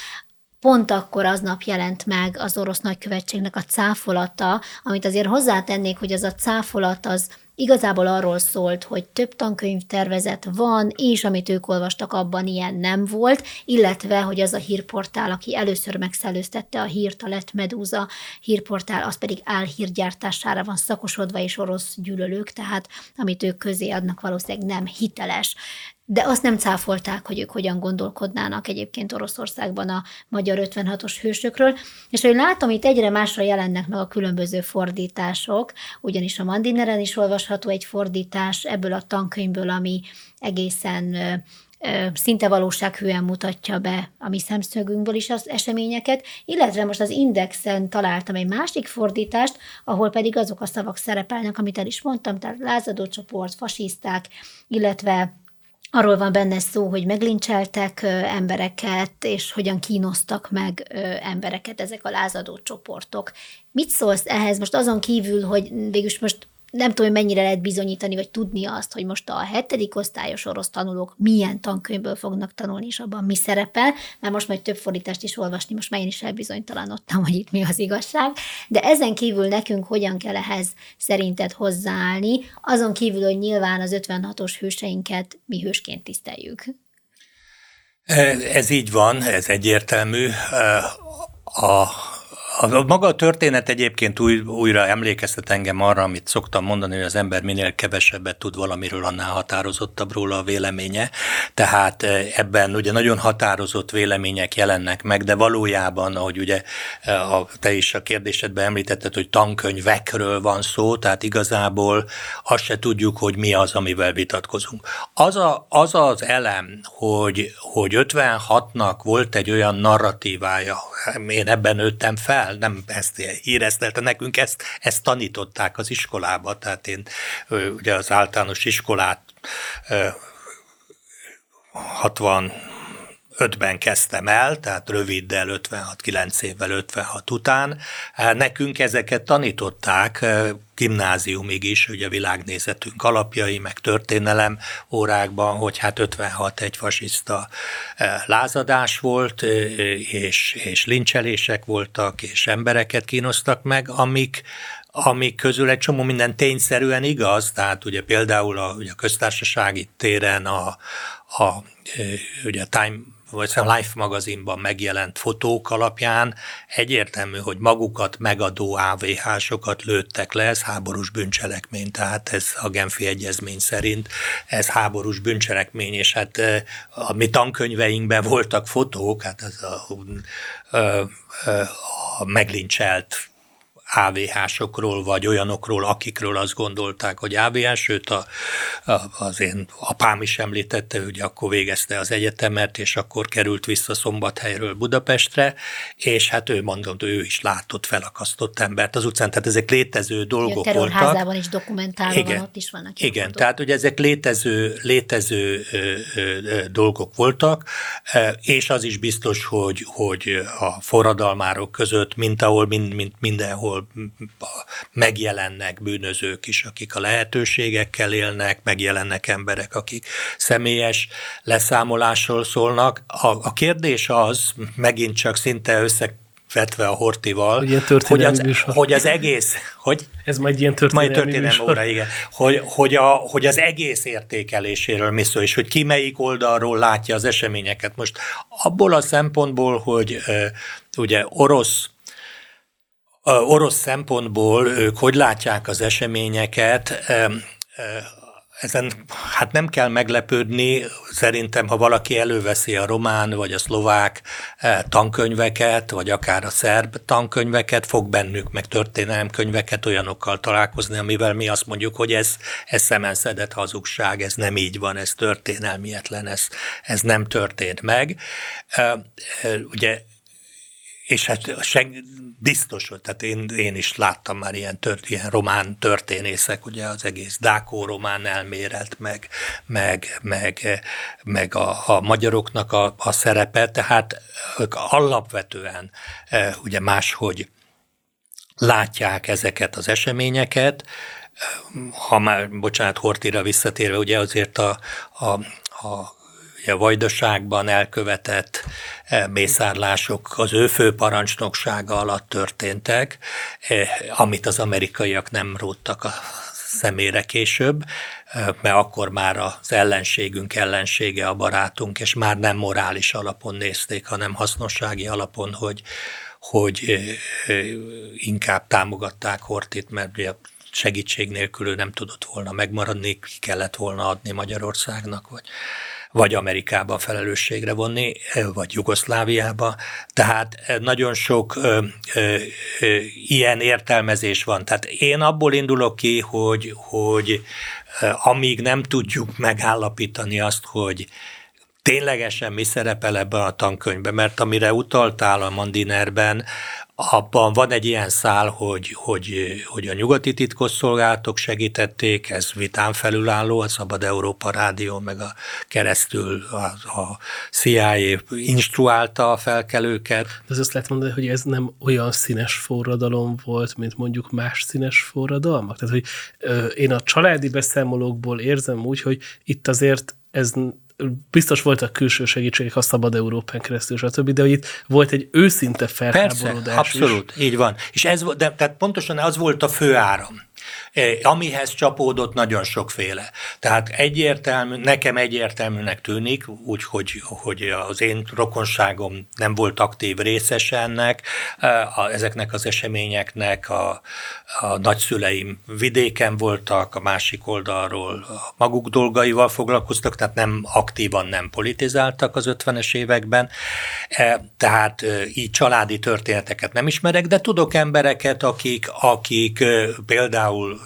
pont akkor aznap jelent meg az orosz nagykövetségnek a cáfolata, amit azért hozzátennék, hogy az a cáfolat az Igazából arról szólt, hogy több tankönyv tervezet van, és amit ők olvastak, abban ilyen nem volt, illetve, hogy az a hírportál, aki először megszellőztette a hírt, a Lett Medúza hírportál, az pedig álhírgyártására van szakosodva, és orosz gyűlölők, tehát amit ők közé adnak, valószínűleg nem hiteles de azt nem cáfolták, hogy ők hogyan gondolkodnának egyébként Oroszországban a magyar 56-os hősökről, és hogy látom, itt egyre másra jelennek meg a különböző fordítások, ugyanis a Mandineren is olvasható egy fordítás ebből a tankönyvből, ami egészen szinte valósághűen mutatja be a mi szemszögünkből is az eseményeket, illetve most az Indexen találtam egy másik fordítást, ahol pedig azok a szavak szerepelnek, amit el is mondtam, tehát lázadó csoport, fasiszták, illetve Arról van benne szó, hogy meglincseltek embereket, és hogyan kínoztak meg embereket ezek a lázadó csoportok. Mit szólsz ehhez most azon kívül, hogy végülis most nem tudom, hogy mennyire lehet bizonyítani, vagy tudni azt, hogy most a hetedik osztályos orosz tanulók milyen tankönyvből fognak tanulni, és abban mi szerepel, mert most majd több fordítást is olvasni, most már én is elbizonytalanodtam, hogy itt mi az igazság, de ezen kívül nekünk hogyan kell ehhez szerinted hozzáállni, azon kívül, hogy nyilván az 56-os hőseinket mi hősként tiszteljük. Ez így van, ez egyértelmű. A a maga a történet egyébként új, újra emlékeztet engem arra, amit szoktam mondani, hogy az ember minél kevesebbet tud valamiről, annál határozottabb róla a véleménye. Tehát eh, ebben ugye nagyon határozott vélemények jelennek meg, de valójában, ahogy ugye eh, a, te is a kérdésedben említetted, hogy tankönyvekről van szó, tehát igazából azt se tudjuk, hogy mi az, amivel vitatkozunk. Az a, az, az elem, hogy, hogy 56-nak volt egy olyan narratívája, én ebben nőttem fel, el, nem ezt híreztelte nekünk, ezt, ezt tanították az iskolába, tehát én ugye az általános iskolát 60 ben kezdtem el, tehát röviddel 56, 9 évvel 56 után. Nekünk ezeket tanították gimnáziumig is, ugye világnézetünk alapjai, meg történelem órákban, hogy hát 56 egy fasiszta lázadás volt, és, és lincselések voltak, és embereket kínoztak meg, amik, amik közül egy csomó minden tényszerűen igaz, tehát ugye például a, ugye a köztársasági téren a, a, ugye a Time vagy a Life magazinban megjelent fotók alapján egyértelmű, hogy magukat megadó AVH-sokat lőttek le, ez háborús bűncselekmény, tehát ez a Genfi Egyezmény szerint ez háborús bűncselekmény, és hát a mi tankönyveinkben voltak fotók, hát ez a, a, a, a meglincselt AVH-sokról, vagy olyanokról, akikről azt gondolták, hogy AVH, sőt a, a, az én apám is említette, hogy akkor végezte az egyetemet, és akkor került vissza Szombathelyről Budapestre, és hát ő mondott, ő is látott felakasztott embert az utcán, tehát ezek létező dolgok a voltak. is dokumentálva igen, van, ott is vannak. Igen, fotók. tehát ugye ezek létező, létező ö, ö, ö, dolgok voltak, és az is biztos, hogy, hogy a forradalmárok között, mint ahol, mind, mint mindenhol megjelennek bűnözők is, akik a lehetőségekkel élnek, megjelennek emberek, akik személyes leszámolásról szólnak. A, a kérdés az, megint csak szinte össze vetve a Hortival, hogy, az, hogy az egész, hogy ez majd ilyen történelmi, majd történelmi óra, igen, hogy, hogy, a, hogy az egész értékeléséről mi szó, és hogy ki melyik oldalról látja az eseményeket. Most abból a szempontból, hogy ugye orosz orosz szempontból ők hogy látják az eseményeket, ezen hát nem kell meglepődni, szerintem, ha valaki előveszi a román vagy a szlovák tankönyveket, vagy akár a szerb tankönyveket, fog bennük meg történelemkönyveket olyanokkal találkozni, amivel mi azt mondjuk, hogy ez, ez szemenszedett hazugság, ez nem így van, ez történelmietlen, ez, ez nem történt meg. Ugye és hát seg, biztos, hogy tehát én, én is láttam már ilyen, tört, ilyen román történészek, ugye az egész Dákó román elméret, meg, meg, meg, meg a, a magyaroknak a, a szerepe, tehát ők alapvetően e, ugye máshogy látják ezeket az eseményeket, ha már, bocsánat, Hortira visszatérve, ugye azért a, a, a a vajdaságban elkövetett eh, mészárlások az ő főparancsnoksága alatt történtek, eh, amit az amerikaiak nem róttak a szemére később, eh, mert akkor már az ellenségünk ellensége a barátunk, és már nem morális alapon nézték, hanem hasznossági alapon, hogy, hogy inkább támogatták Hortit, mert ugye segítség nélkül ő nem tudott volna megmaradni, ki kellett volna adni Magyarországnak, vagy vagy Amerikába felelősségre vonni, vagy Jugoszláviába. Tehát nagyon sok ö, ö, ö, ilyen értelmezés van. Tehát én abból indulok ki, hogy, hogy amíg nem tudjuk megállapítani azt, hogy ténylegesen mi szerepel ebben a tankönyvben, mert amire utaltál a Mandinerben, abban van egy ilyen szál, hogy, hogy, hogy a nyugati titkosszolgálatok segítették, ez vitán felülálló, a Szabad Európa Rádió, meg a keresztül a, a CIA instruálta a felkelőket. De azt lehet mondani, hogy ez nem olyan színes forradalom volt, mint mondjuk más színes forradalmak? Tehát, hogy ö, én a családi beszámolókból érzem úgy, hogy itt azért ez biztos voltak külső segítségek a Szabad Európán keresztül, stb., de hogy itt volt egy őszinte felháborodás Persze, abszolút, is. így van. És ez, de, tehát pontosan az volt a fő áram. Eh, amihez csapódott nagyon sokféle. Tehát egyértelmű, nekem egyértelműnek tűnik, úgyhogy hogy az én rokonságom nem volt aktív részes ennek, eh, ezeknek az eseményeknek a, a nagyszüleim vidéken voltak, a másik oldalról maguk dolgaival foglalkoztak, tehát nem aktívan nem politizáltak az 50-es években, eh, tehát így családi történeteket nem ismerek, de tudok embereket, akik, akik például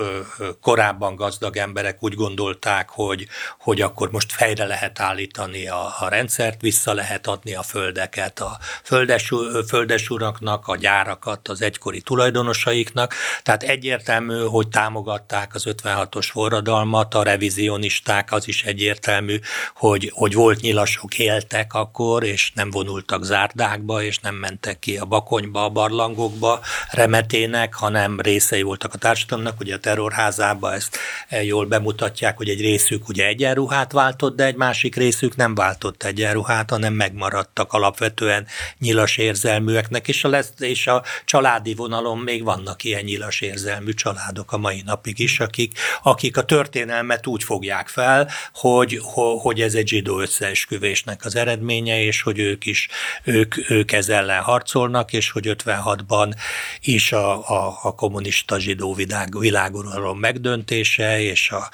korábban gazdag emberek úgy gondolták, hogy, hogy akkor most fejre lehet állítani a, a rendszert, vissza lehet adni a földeket a földes, földesuraknak, a gyárakat az egykori tulajdonosaiknak. Tehát egyértelmű, hogy támogatták az 56-os forradalmat, a revizionisták, az is egyértelmű, hogy, hogy volt nyilasok, éltek akkor, és nem vonultak zárdákba, és nem mentek ki a bakonyba, a barlangokba remetének, hanem részei voltak a társadalomnak. Ugye a terrorházába ezt eh, jól bemutatják, hogy egy részük ugye egyenruhát váltott, de egy másik részük nem váltott egyenruhát, hanem megmaradtak alapvetően nyilas érzelműeknek, és a, lesz, és a családi vonalon még vannak ilyen nyilas érzelmű családok a mai napig is, akik, akik a történelmet úgy fogják fel, hogy, hogy ez egy zsidó összeesküvésnek az eredménye, és hogy ők is, ők, ők ez ellen harcolnak, és hogy 56-ban is a, a, a kommunista zsidó világ, világ világuralom megdöntése és a,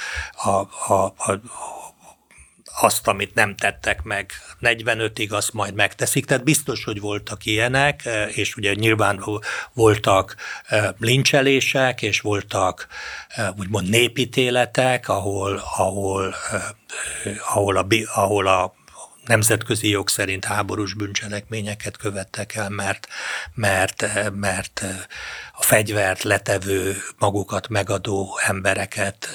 a, a, a azt, amit nem tettek meg 45-ig, azt majd megteszik. Tehát biztos, hogy voltak ilyenek, és ugye nyilván voltak lincselések, és voltak úgymond népítéletek, ahol, ahol, ahol, a, ahol a nemzetközi jog szerint háborús bűncselekményeket követtek el, mert, mert, mert a fegyvert letevő, magukat megadó embereket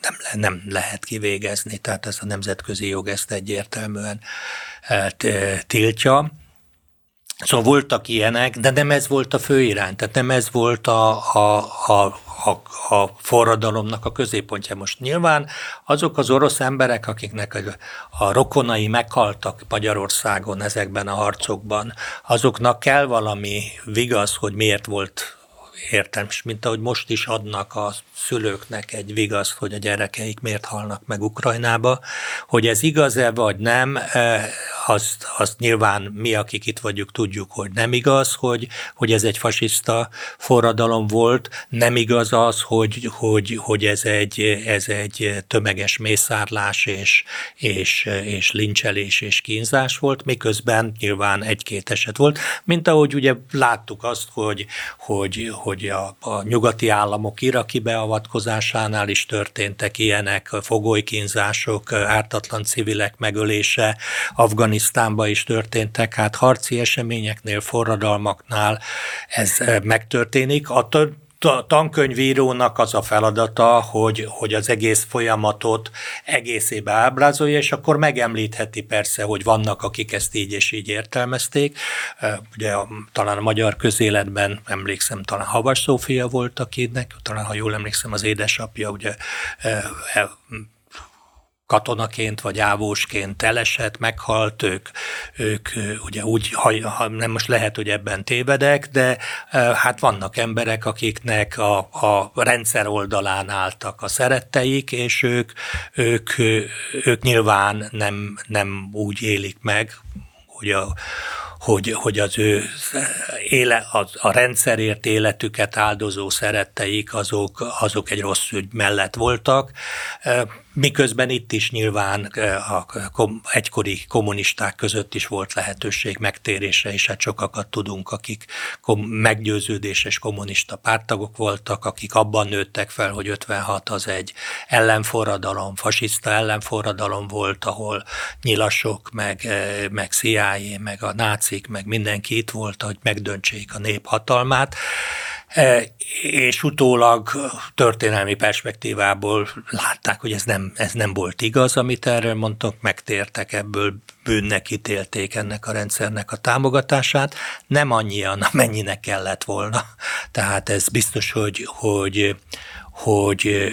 nem, nem lehet kivégezni, tehát ez a nemzetközi jog ezt egyértelműen eh, tiltja. Szóval voltak ilyenek, de nem ez volt a fő irány, tehát nem ez volt a, a, a, a, a forradalomnak a középpontja. Most nyilván azok az orosz emberek, akiknek a, rokonai meghaltak Magyarországon ezekben a harcokban, azoknak kell valami vigaz, hogy miért volt értem, és mint ahogy most is adnak a szülőknek egy vigaszt, hogy a gyerekeik miért halnak meg Ukrajnába, hogy ez igaz-e vagy nem, e, azt, azt nyilván mi, akik itt vagyunk, tudjuk, hogy nem igaz, hogy, hogy ez egy fasiszta forradalom volt, nem igaz az, hogy, hogy, hogy ez, egy, ez egy tömeges mészárlás és, és, és lincselés és kínzás volt, miközben nyilván egy-két eset volt, mint ahogy ugye láttuk azt, hogy, hogy, hogy a, a nyugati államok iraki beavatkozásánál is történtek ilyenek, fogolykínzások, ártatlan civilek megölése, Afganisztánban is történtek, hát harci eseményeknél, forradalmaknál ez eh, megtörténik. A tankönyvírónak az a feladata, hogy, hogy az egész folyamatot egészébe ábrázolja, és akkor megemlítheti persze, hogy vannak, akik ezt így és így értelmezték. Ugye a, talán a magyar közéletben emlékszem, talán Havas Szófia volt, akinek, talán ha jól emlékszem, az édesapja ugye katonaként vagy ávósként elesett, meghalt, ők, ők ugye úgy, ha, ha nem most lehet, hogy ebben tévedek, de hát vannak emberek, akiknek a, a rendszer oldalán álltak a szeretteik, és ők, ők, ők nyilván nem, nem úgy élik meg, hogy a, hogy, hogy az ő éle, a, a rendszerért életüket áldozó szeretteik azok, azok egy rossz ügy mellett voltak. Miközben itt is nyilván a egykori kommunisták között is volt lehetőség megtérésre, és hát sokakat tudunk, akik meggyőződéses kommunista pártagok voltak, akik abban nőttek fel, hogy 56 az egy ellenforradalom, fasiszta ellenforradalom volt, ahol nyilasok, meg, meg CIA, meg a nácik, meg mindenki itt volt, hogy megdöntsék a nép hatalmát. E, és utólag történelmi perspektívából látták, hogy ez nem, ez nem volt igaz, amit erről mondtak, megtértek ebből, bűnnek ítélték ennek a rendszernek a támogatását, nem annyian, amennyinek kellett volna. Tehát ez biztos, hogy, hogy, hogy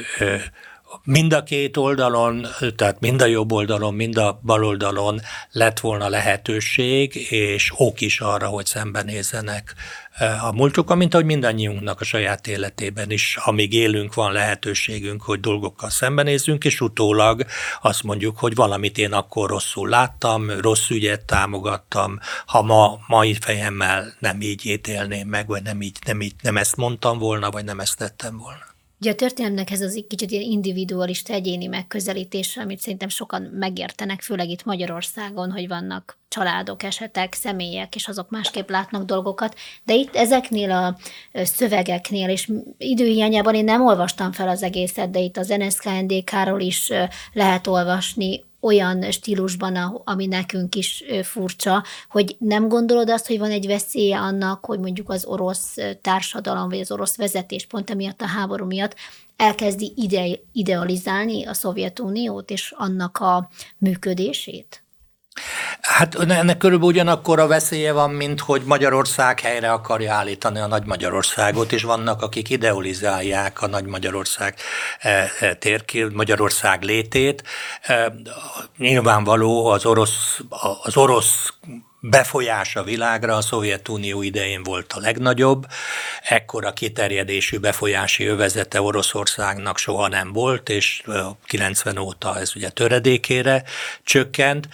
mind a két oldalon, tehát mind a jobb oldalon, mind a bal oldalon lett volna lehetőség, és ok is arra, hogy szembenézzenek a múltukkal, mint ahogy mindannyiunknak a saját életében is, amíg élünk, van lehetőségünk, hogy dolgokkal szembenézzünk, és utólag azt mondjuk, hogy valamit én akkor rosszul láttam, rossz ügyet támogattam, ha ma mai fejemmel nem így ítélném meg, vagy nem így, nem így, nem ezt mondtam volna, vagy nem ezt tettem volna. Ugye a történelemnek ez az egy kicsit ilyen individualista, egyéni megközelítése, amit szerintem sokan megértenek, főleg itt Magyarországon, hogy vannak családok, esetek, személyek, és azok másképp látnak dolgokat, de itt ezeknél a szövegeknél, és időhiányában én nem olvastam fel az egészet, de itt az NSZKNDK-ról is lehet olvasni olyan stílusban, ami nekünk is furcsa, hogy nem gondolod azt, hogy van egy veszélye annak, hogy mondjuk az orosz társadalom, vagy az orosz vezetés pont emiatt a háború miatt elkezdi ide, idealizálni a Szovjetuniót és annak a működését? Hát ennek körülbelül ugyanakkor a veszélye van, mint hogy Magyarország helyre akarja állítani a Nagy Magyarországot, és vannak, akik idealizálják a Nagy Magyarország eh, eh, térkép, Magyarország létét. Eh, nyilvánvaló az orosz, az orosz befolyás a világra a Szovjetunió idején volt a legnagyobb, ekkora kiterjedésű befolyási övezete Oroszországnak soha nem volt, és 90 óta ez ugye töredékére csökkent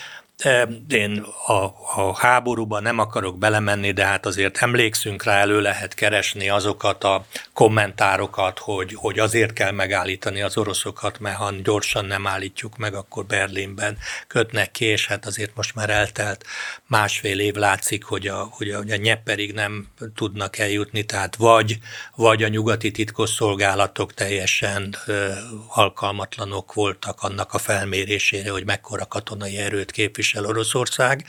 én a, a háborúban nem akarok belemenni, de hát azért emlékszünk rá, elő lehet keresni azokat a kommentárokat, hogy, hogy azért kell megállítani az oroszokat, mert ha gyorsan nem állítjuk meg, akkor Berlinben kötnek ki, és hát azért most már eltelt másfél év látszik, hogy a, hogy a, hogy a Nyeperig nem tudnak eljutni, tehát vagy, vagy a nyugati titkosszolgálatok teljesen ö, alkalmatlanok voltak annak a felmérésére, hogy mekkora katonai erőt képvisel Oroszország,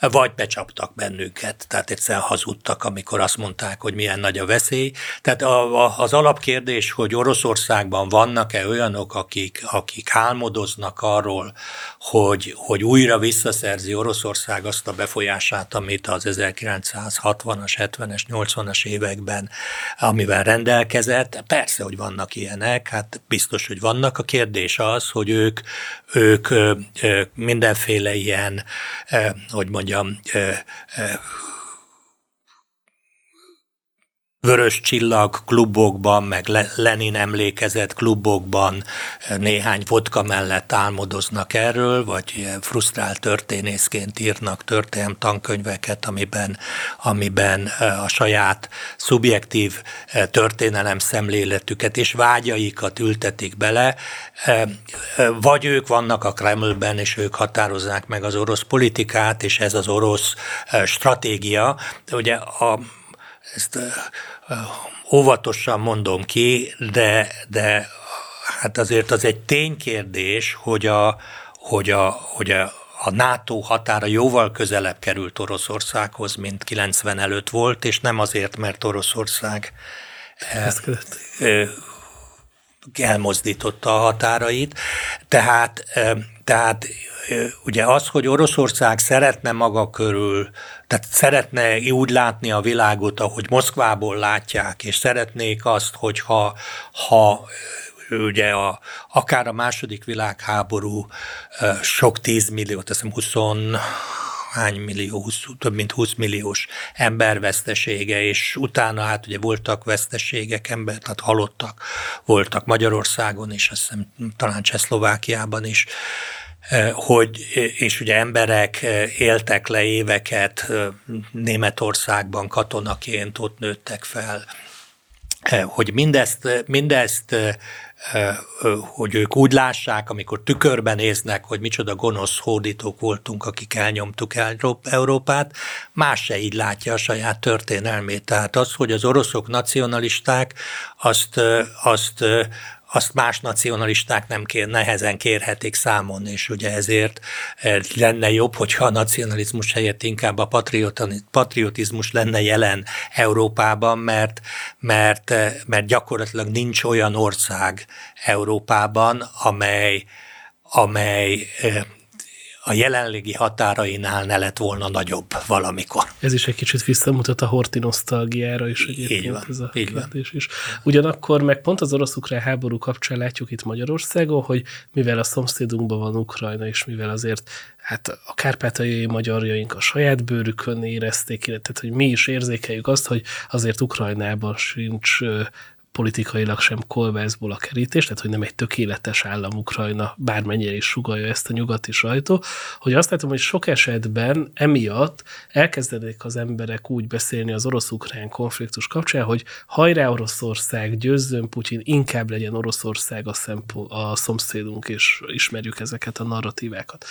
vagy becsaptak bennünket, tehát egyszerűen hazudtak, amikor azt mondták, hogy milyen nagy a veszély. Tehát a, a, az alapkérdés, hogy Oroszországban vannak-e olyanok, akik, akik álmodoznak arról, hogy, hogy újra visszaszerzi Oroszország azt a befolyását, amit az 1960-as, 70-es, 80-as években, amivel rendelkezett. Persze, hogy vannak ilyenek, hát biztos, hogy vannak. A kérdés az, hogy ők, ők mindenféle ilyen, hogy mondjam, vörös csillag klubokban, meg Lenin emlékezett klubokban eh, néhány vodka mellett álmodoznak erről, vagy frusztrált történészként írnak történelem tankönyveket, amiben, amiben eh, a saját szubjektív eh, történelem szemléletüket és vágyaikat ültetik bele, vagy ők vannak a Kremlben, és ők határozzák meg az orosz politikát, és ez az orosz stratégia. Ugye a ezt óvatosan mondom ki, de, de hát azért az egy ténykérdés, hogy a, hogy a, hogy a, a NATO határa jóval közelebb került Oroszországhoz, mint 90 előtt volt, és nem azért, mert Oroszország elmozdította a határait. Tehát, tehát ugye az, hogy Oroszország szeretne maga körül, tehát szeretne úgy látni a világot, ahogy Moszkvából látják, és szeretnék azt, hogyha ha ugye a, akár a második világháború sok tízmillió, teszem 20 hány millió, 20, több mint 20 milliós ember vesztesége, és utána hát ugye voltak veszteségek, ember, tehát halottak voltak Magyarországon is, azt hiszem talán Csehszlovákiában is, hogy, és ugye emberek eh, éltek le éveket eh, Németországban katonaként, ott nőttek fel, hogy mindezt, mindezt hogy ők úgy lássák, amikor tükörben néznek, hogy micsoda gonosz hódítók voltunk, akik elnyomtuk Európát, más se így látja a saját történelmét. Tehát az, hogy az oroszok nacionalisták, azt, azt azt más nacionalisták nem kér, nehezen kérhetik számon, és ugye ezért eh, lenne jobb, hogyha a nacionalizmus helyett inkább a patriotizmus lenne jelen Európában, mert, mert, eh, mert gyakorlatilag nincs olyan ország Európában, amely, amely eh, a jelenlegi határainál ne lett volna nagyobb valamikor. Ez is egy kicsit visszamutat a horti nosztalgiára is egyébként így van, ez a így kérdés is. Ugyanakkor meg pont az orosz-ukrán háború kapcsán látjuk itt Magyarországon, hogy mivel a szomszédunkban van Ukrajna, és mivel azért hát a kárpátaljai magyarjaink a saját bőrükön érezték, tehát hogy mi is érzékeljük azt, hogy azért Ukrajnában sincs politikailag sem kolbászból a kerítés, tehát hogy nem egy tökéletes állam Ukrajna, bármennyire is sugalja ezt a nyugati sajtó, hogy azt látom, hogy sok esetben emiatt elkezdenék az emberek úgy beszélni az orosz-ukrán konfliktus kapcsán, hogy hajrá Oroszország, győzzön Putyin, inkább legyen Oroszország a, szempont, a szomszédunk, és ismerjük ezeket a narratívákat.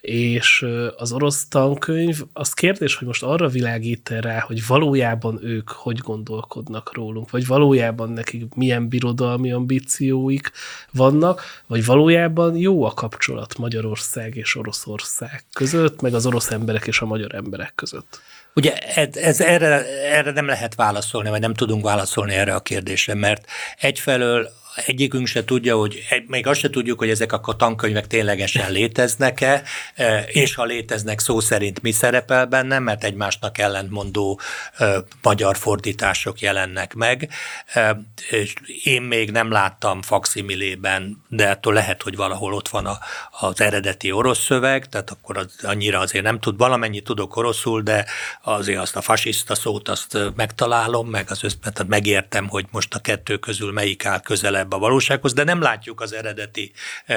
És az orosz tankönyv, az kérdés, hogy most arra világít rá, hogy valójában ők hogy gondolkodnak rólunk, vagy valójában nekik milyen birodalmi ambícióik vannak, vagy valójában jó a kapcsolat Magyarország és Oroszország között, meg az orosz emberek és a magyar emberek között. Ugye ez, ez erre, erre nem lehet válaszolni, vagy nem tudunk válaszolni erre a kérdésre, mert egyfelől egyikünk se tudja, hogy még azt se tudjuk, hogy ezek a tankönyvek ténylegesen léteznek-e, e, és ha léteznek szó szerint mi szerepel benne, mert egymásnak ellentmondó e, magyar fordítások jelennek meg. E, és én még nem láttam faximilében, de attól lehet, hogy valahol ott van a, az eredeti orosz szöveg, tehát akkor az, annyira azért nem tud, valamennyi tudok oroszul, de azért azt a fasiszta szót azt megtalálom, meg az összet, megértem, hogy most a kettő közül melyik áll közelebb közelebb a valósághoz, de nem látjuk az eredeti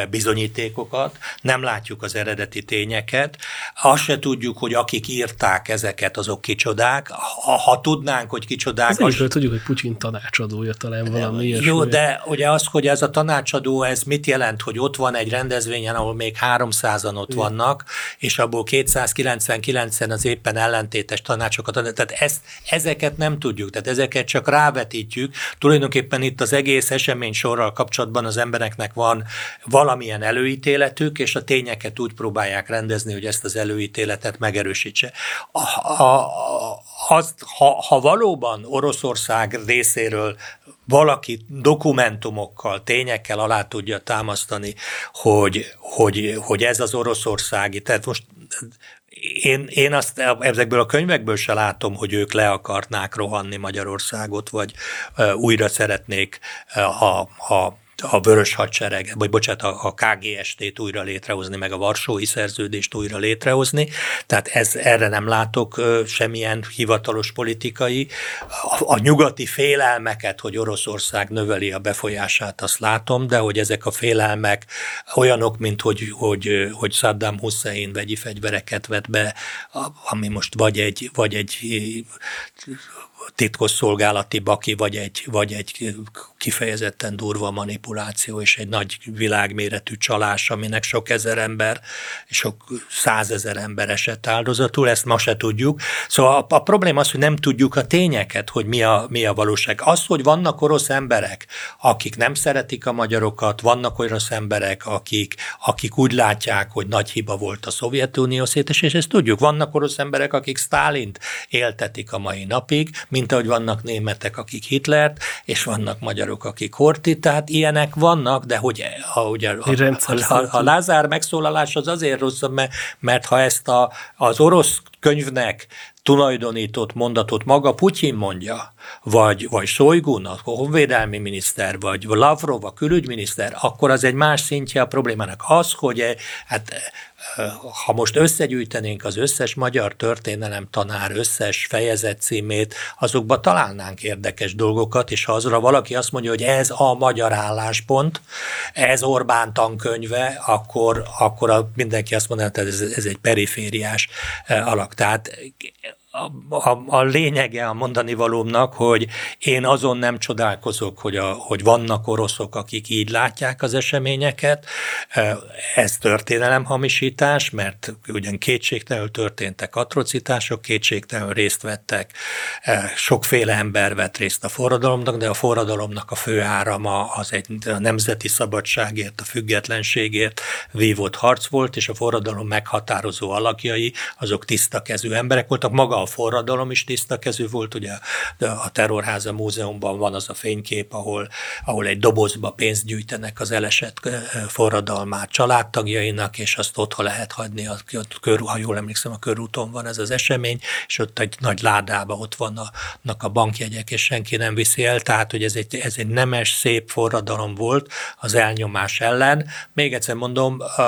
bizonyítékokat, nem látjuk az eredeti tényeket, azt se tudjuk, hogy akik írták ezeket, azok kicsodák. Ha, ha tudnánk, hogy kicsodák... Ez az... tudjuk, hogy Putyin tanácsadója talán valami Jó, ilyesmi. de ugye az, hogy ez a tanácsadó, ez mit jelent, hogy ott van egy rendezvényen, ahol még 300-an ott Igen. vannak, és abból 299-en az éppen ellentétes tanácsokat ad. Tehát ezt, ezeket nem tudjuk, tehát ezeket csak rávetítjük. Tulajdonképpen itt az egész esemény sorral kapcsolatban az embereknek van valamilyen előítéletük, és a tényeket úgy próbálják rendezni, hogy ezt az előítéletet megerősítse. A, a, azt, ha, ha valóban Oroszország részéről valaki dokumentumokkal, tényekkel alá tudja támasztani, hogy, hogy, hogy ez az oroszországi, tehát most én, én azt ezekből a könyvekből se látom, hogy ők le akarnák rohanni Magyarországot, vagy újra szeretnék a, a a Vörös Hadsereg, vagy bocsánat, a, a KGST-t újra létrehozni, meg a Varsói Szerződést újra létrehozni. Tehát ez, erre nem látok semmilyen hivatalos politikai. A, a nyugati félelmeket, hogy Oroszország növeli a befolyását, azt látom, de hogy ezek a félelmek olyanok, mint hogy, hogy, hogy Saddam Hussein vegyi fegyvereket vet be, ami most vagy egy, vagy egy titkosszolgálati baki, vagy egy, vagy egy kifejezetten durva manipuláció, és egy nagy világméretű csalás, aminek sok ezer ember, sok százezer ember esett áldozatul, ezt ma se tudjuk. Szóval a, a probléma az, hogy nem tudjuk a tényeket, hogy mi a, mi a valóság. Az, hogy vannak orosz emberek, akik nem szeretik a magyarokat, vannak orosz emberek, akik, akik úgy látják, hogy nagy hiba volt a Szovjetunió szétes, és ezt tudjuk. Vannak orosz emberek, akik Stálint éltetik a mai napig, mint ahogy vannak németek, akik Hitlert, és vannak magyarok, akik Horti, tehát ilyenek vannak, de hogy a, ugye, a, a, a, a Lázár megszólalás az azért rossz, mert, mert ha ezt a, az orosz könyvnek tulajdonított mondatot maga Putyin mondja, vagy, vagy Szojgun, a honvédelmi miniszter, vagy Lavrov, a külügyminiszter, akkor az egy más szintje a problémának. Az, hogy e, hát ha most összegyűjtenénk az összes magyar történelem tanár összes fejezet címét, azokba találnánk érdekes dolgokat, és ha azra valaki azt mondja, hogy ez a magyar álláspont, ez Orbán tankönyve, akkor, akkor mindenki azt mondaná, hogy ez, ez egy perifériás alak. Tehát a, a, lényege a mondani valómnak, hogy én azon nem csodálkozok, hogy, a, hogy vannak oroszok, akik így látják az eseményeket. Ez történelemhamisítás, mert ugyan kétségtelenül történtek atrocitások, kétségtelenül részt vettek, sokféle ember vett részt a forradalomnak, de a forradalomnak a fő árama az egy a nemzeti szabadságért, a függetlenségért vívott harc volt, és a forradalom meghatározó alakjai, azok tiszta kezű emberek voltak. Maga a forradalom is tiszta kezű volt, ugye a Terrorháza Múzeumban van az a fénykép, ahol, ahol egy dobozba pénzt gyűjtenek az elesett forradalmát családtagjainak, és azt ott lehet hagyni, a kör, ha jól emlékszem, a körúton van ez az esemény, és ott egy nagy ládába ott vannak a bankjegyek, és senki nem viszi el, tehát hogy ez egy, ez egy nemes, szép forradalom volt az elnyomás ellen. Még egyszer mondom, a,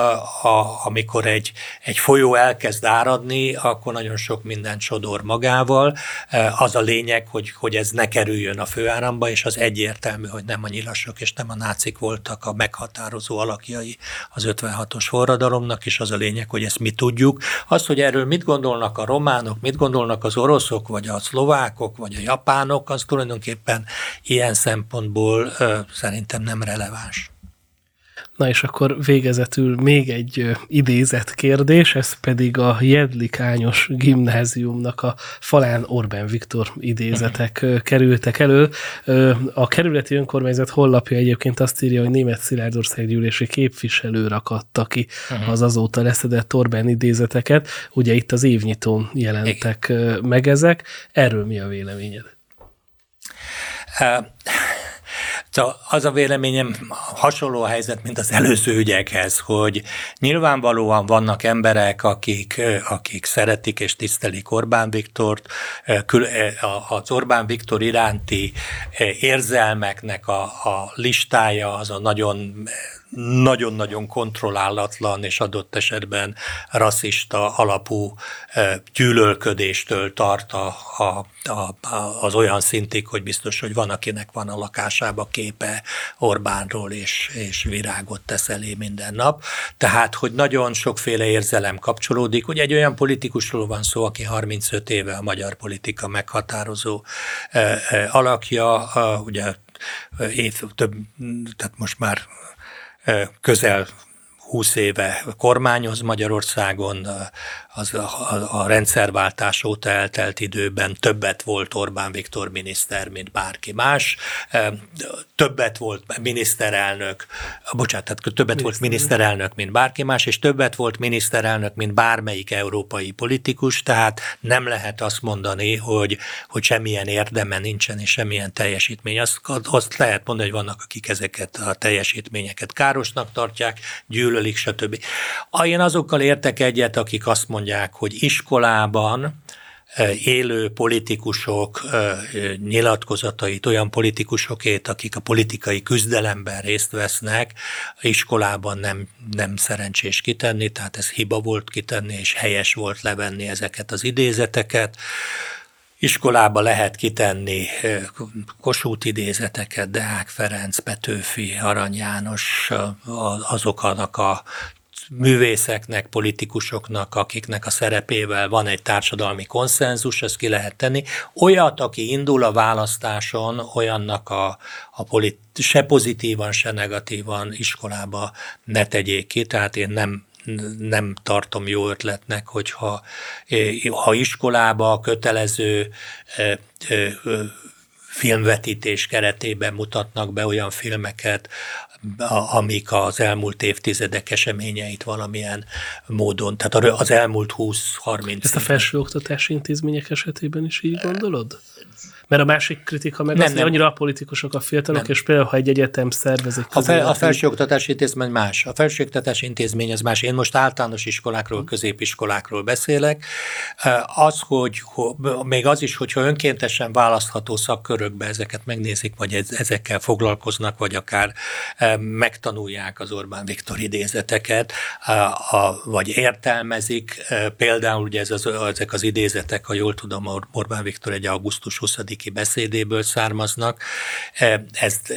a, amikor egy, egy folyó elkezd áradni, akkor nagyon sok minden csodor sodor magával. Eh, az a lényeg, hogy, hogy ez ne kerüljön a főáramba, és az egyértelmű, hogy nem a nyilasok és nem a nácik voltak a meghatározó alakjai az 56-os forradalomnak, és az a lényeg, hogy ezt mi tudjuk. Az, hogy erről mit gondolnak a románok, mit gondolnak az oroszok, vagy a szlovákok, vagy a japánok, az tulajdonképpen ilyen szempontból szerintem nem releváns. Na és akkor végezetül még egy idézett kérdés, ez pedig a Jedlikányos gimnáziumnak a falán Orbán Viktor idézetek kerültek elő. A kerületi önkormányzat hollapja egyébként azt írja, hogy német Szilárdországgyűlési képviselő rakatta ki uh-huh. az azóta leszedett Orbán idézeteket. Ugye itt az évnyitón jelentek meg ezek. Erről mi a véleményed? Szóval az a véleményem hasonló a helyzet, mint az előző ügyekhez, hogy nyilvánvalóan vannak emberek, akik, akik szeretik és tisztelik Orbán Viktort, az Orbán Viktor iránti érzelmeknek a, a listája az a nagyon nagyon-nagyon kontrollálatlan és adott esetben rasszista alapú gyűlölködéstől tart a, a, a, az olyan szintig, hogy biztos, hogy van, akinek van a lakásába képe Orbánról, és, és virágot tesz elé minden nap. Tehát, hogy nagyon sokféle érzelem kapcsolódik. Ugye egy olyan politikusról van szó, aki 35 éve a magyar politika meghatározó alakja, ugye év, több, tehát most már közel 20 éve kormányoz Magyarországon, az a, a rendszerváltás óta eltelt időben többet volt Orbán Viktor miniszter, mint bárki más. Többet volt miniszterelnök, bocsánat, tehát többet volt miniszterelnök, mint bárki más, és többet volt miniszterelnök, mint bármelyik európai politikus, tehát nem lehet azt mondani, hogy, hogy semmilyen érdeme nincsen, és semmilyen teljesítmény. Azt, azt lehet mondani, hogy vannak, akik ezeket a teljesítményeket károsnak tartják, gyűlölik, stb. Én azokkal értek egyet, akik azt mondják, mondják, hogy iskolában élő politikusok nyilatkozatait, olyan politikusokét, akik a politikai küzdelemben részt vesznek, iskolában nem, nem szerencsés kitenni, tehát ez hiba volt kitenni, és helyes volt levenni ezeket az idézeteket. Iskolába lehet kitenni Kossuth idézeteket, Deák Ferenc, Petőfi, Arany János, azoknak a művészeknek, politikusoknak, akiknek a szerepével van egy társadalmi konszenzus, ezt ki lehet tenni. Olyat, aki indul a választáson, olyannak a, a polit, se pozitívan, se negatívan iskolába ne tegyék ki, tehát én nem nem tartom jó ötletnek, hogyha ha iskolába kötelező filmvetítés keretében mutatnak be olyan filmeket, amik az elmúlt évtizedek eseményeit valamilyen módon, tehát az elmúlt 20-30 Ezt a felsőoktatási intézmények esetében is így gondolod? Mert a másik kritika meg nem, az, nem. hogy annyira a politikusok a fiatalok, nem. és például, ha egy egyetem szervezik. A, fel, a felsőoktatási intézmény más. A felsőoktatási intézmény az más. Én most általános iskolákról, középiskolákról beszélek. Az, hogy még az is, hogyha önkéntesen választható szakkörökbe ezeket megnézik, vagy ezekkel foglalkoznak, vagy akár megtanulják az Orbán Viktor idézeteket, vagy értelmezik. Például ugye ez az, ezek az idézetek, ha jól tudom, Orbán Viktor egy augusztus 20 Ki beszédéből származnak. E, ezt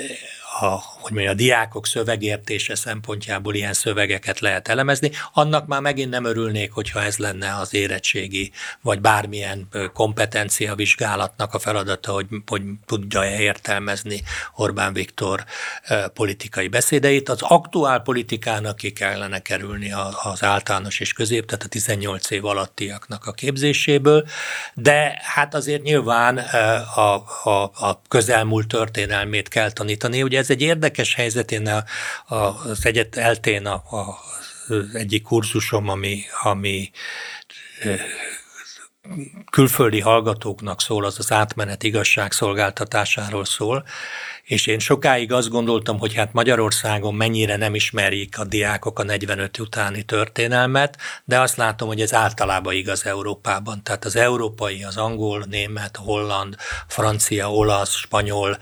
a, hogy mondja, a diákok szövegértése szempontjából ilyen szövegeket lehet elemezni, annak már megint nem örülnék, hogyha ez lenne az érettségi, vagy bármilyen kompetencia vizsgálatnak a feladata, hogy, hogy tudja értelmezni Orbán Viktor politikai beszédeit. Az aktuál politikának ki kellene kerülni az általános és közép, tehát a 18 év alattiaknak a képzéséből, de hát azért nyilván a, a, a közelmúlt történelmét kell tanítani. Ugye ez egy érdekes helyzet, én az egyet eltén a, a, az egyik kurzusom, ami, ami külföldi hallgatóknak szól, az az átmenet igazságszolgáltatásáról szól, és én sokáig azt gondoltam, hogy hát Magyarországon mennyire nem ismerik a diákok a 45 utáni történelmet, de azt látom, hogy ez általában igaz Európában. Tehát az európai, az angol, német, holland, francia, olasz, spanyol,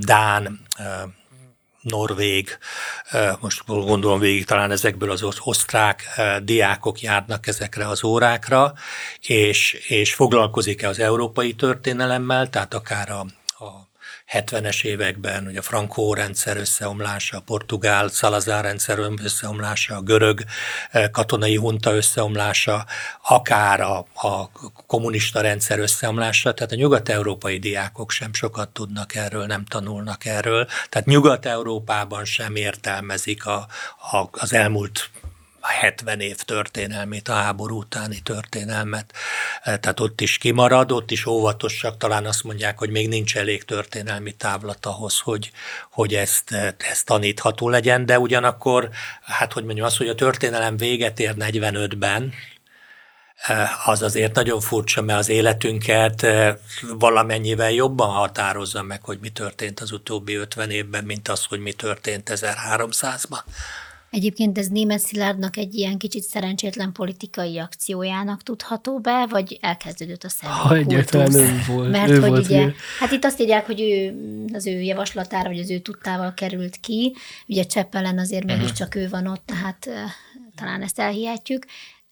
dán, norvég, most gondolom végig talán ezekből az osztrák diákok járnak ezekre az órákra, és, és foglalkozik-e az európai történelemmel, tehát akár a, a 70-es években, ugye a Franco rendszer összeomlása, a portugál Salazar rendszer összeomlása, a görög eh, katonai hunta összeomlása, akár a, a kommunista rendszer összeomlása, tehát a nyugat-európai diákok sem sokat tudnak erről, nem tanulnak erről, tehát Nyugat-Európában sem értelmezik a, a, az elmúlt 70 év történelmét, a háború utáni történelmet. E, tehát ott is kimarad, ott is óvatosak, talán azt mondják, hogy még nincs elég történelmi távlat ahhoz, hogy, hogy ezt, ezt tanítható legyen, de ugyanakkor, hát hogy mondjam, az, hogy a történelem véget ér 45-ben, e, az azért nagyon furcsa, mert az életünket e, valamennyivel jobban határozza meg, hogy mi történt az utóbbi 50 évben, mint az, hogy mi történt 1300-ban. Egyébként ez német Szilárdnak egy ilyen kicsit szerencsétlen politikai akciójának tudható be, vagy elkezdődött a személy Ha egyáltalán ő volt. Mert ő hogy volt ugye, ő. hát itt azt írják, hogy ő az ő javaslatára, vagy az ő tudtával került ki, ugye Cseppelen azért uh-huh. mégiscsak ő van ott, tehát talán ezt elhihetjük,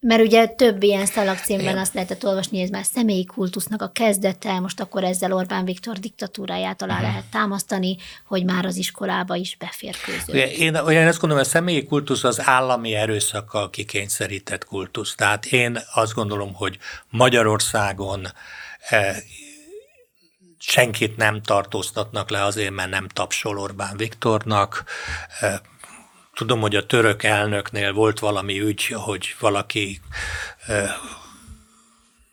Mert ugye több ilyen szalagcímben azt lehetett olvasni, hogy ez már személyi kultusznak a kezdete, most akkor ezzel Orbán Viktor diktatúráját alá uh-huh. lehet támasztani, hogy már az iskolába is beférkőző. Én, én azt gondolom, a személyi kultusz az állami erőszakkal kikényszerített kultusz. Tehát én azt gondolom, hogy Magyarországon eh, senkit nem tartóztatnak le azért, mert nem tapsol Orbán Viktornak. Tudom, hogy a török elnöknél volt valami ügy, hogy valaki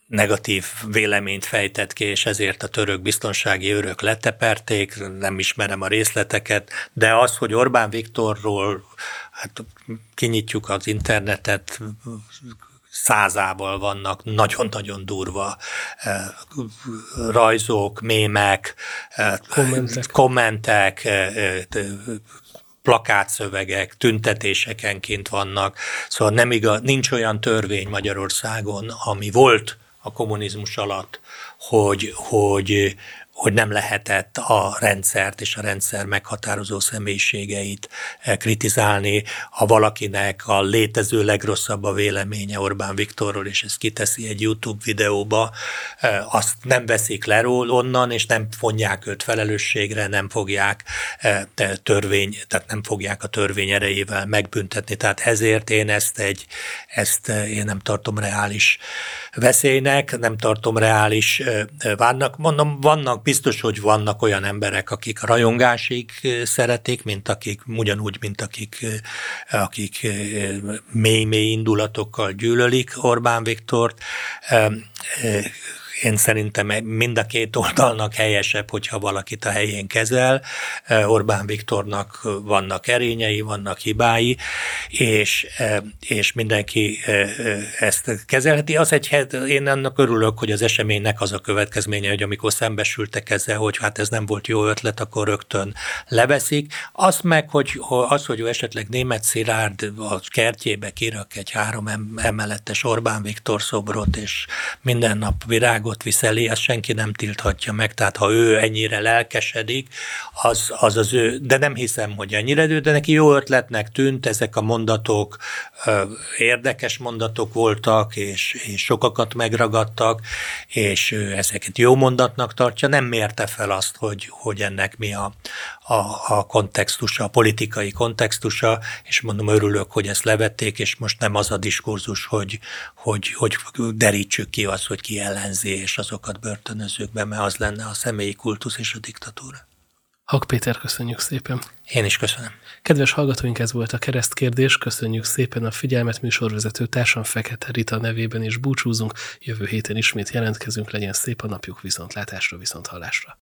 negatív véleményt fejtett ki, és ezért a török biztonsági őrök leteperték, nem ismerem a részleteket, de az, hogy Orbán Viktorról, hát kinyitjuk az internetet, százával vannak nagyon-nagyon durva rajzok, mémek, kommentek, kommentek plakátszövegek, tüntetésekenként vannak, szóval nem igaz, nincs olyan törvény Magyarországon, ami volt a kommunizmus alatt, hogy, hogy hogy nem lehetett a rendszert és a rendszer meghatározó személyiségeit eh, kritizálni, ha valakinek a létező legrosszabb a véleménye Orbán Viktorról, és ezt kiteszi egy YouTube videóba, eh, azt nem veszik le onnan, és nem fonják őt felelősségre, nem fogják eh, törvény, tehát nem fogják a törvény erejével megbüntetni. Tehát ezért én ezt egy, ezt én nem tartom reális veszélynek, nem tartom reális várnak. Mondom, vannak, biztos, hogy vannak olyan emberek, akik rajongásig szeretik, mint akik, ugyanúgy, mint akik, akik mély-mély indulatokkal gyűlölik Orbán Viktort én szerintem mind a két oldalnak helyesebb, hogyha valakit a helyén kezel. Orbán Viktornak vannak erényei, vannak hibái, és, és mindenki ezt kezelheti. Az egy, én annak örülök, hogy az eseménynek az a következménye, hogy amikor szembesültek ezzel, hogy hát ez nem volt jó ötlet, akkor rögtön leveszik. Azt meg, hogy az, hogy esetleg német Szilárd a kertjébe kirak egy három emeletes Orbán Viktor szobrot, és minden nap virágot világot viszeli, azt senki nem tilthatja meg, tehát ha ő ennyire lelkesedik, az az, az ő, de nem hiszem, hogy ennyire ő, de neki jó ötletnek tűnt, ezek a mondatok érdekes mondatok voltak, és, és sokakat megragadtak, és ezeket jó mondatnak tartja, nem mérte fel azt, hogy, hogy ennek mi a, a, a kontextusa, a politikai kontextusa, és mondom, örülök, hogy ezt levették, és most nem az a diskurzus, hogy, hogy, hogy derítsük ki azt, hogy ki ellenzi, és azokat börtönözők be, mert az lenne a személyi kultusz és a diktatúra. Hak Péter, köszönjük szépen. Én is köszönöm. Kedves hallgatóink, ez volt a keresztkérdés. Köszönjük szépen a figyelmet műsorvezető társam Fekete Rita nevében is búcsúzunk. Jövő héten ismét jelentkezünk, legyen szép a napjuk viszontlátásra, viszont hallásra.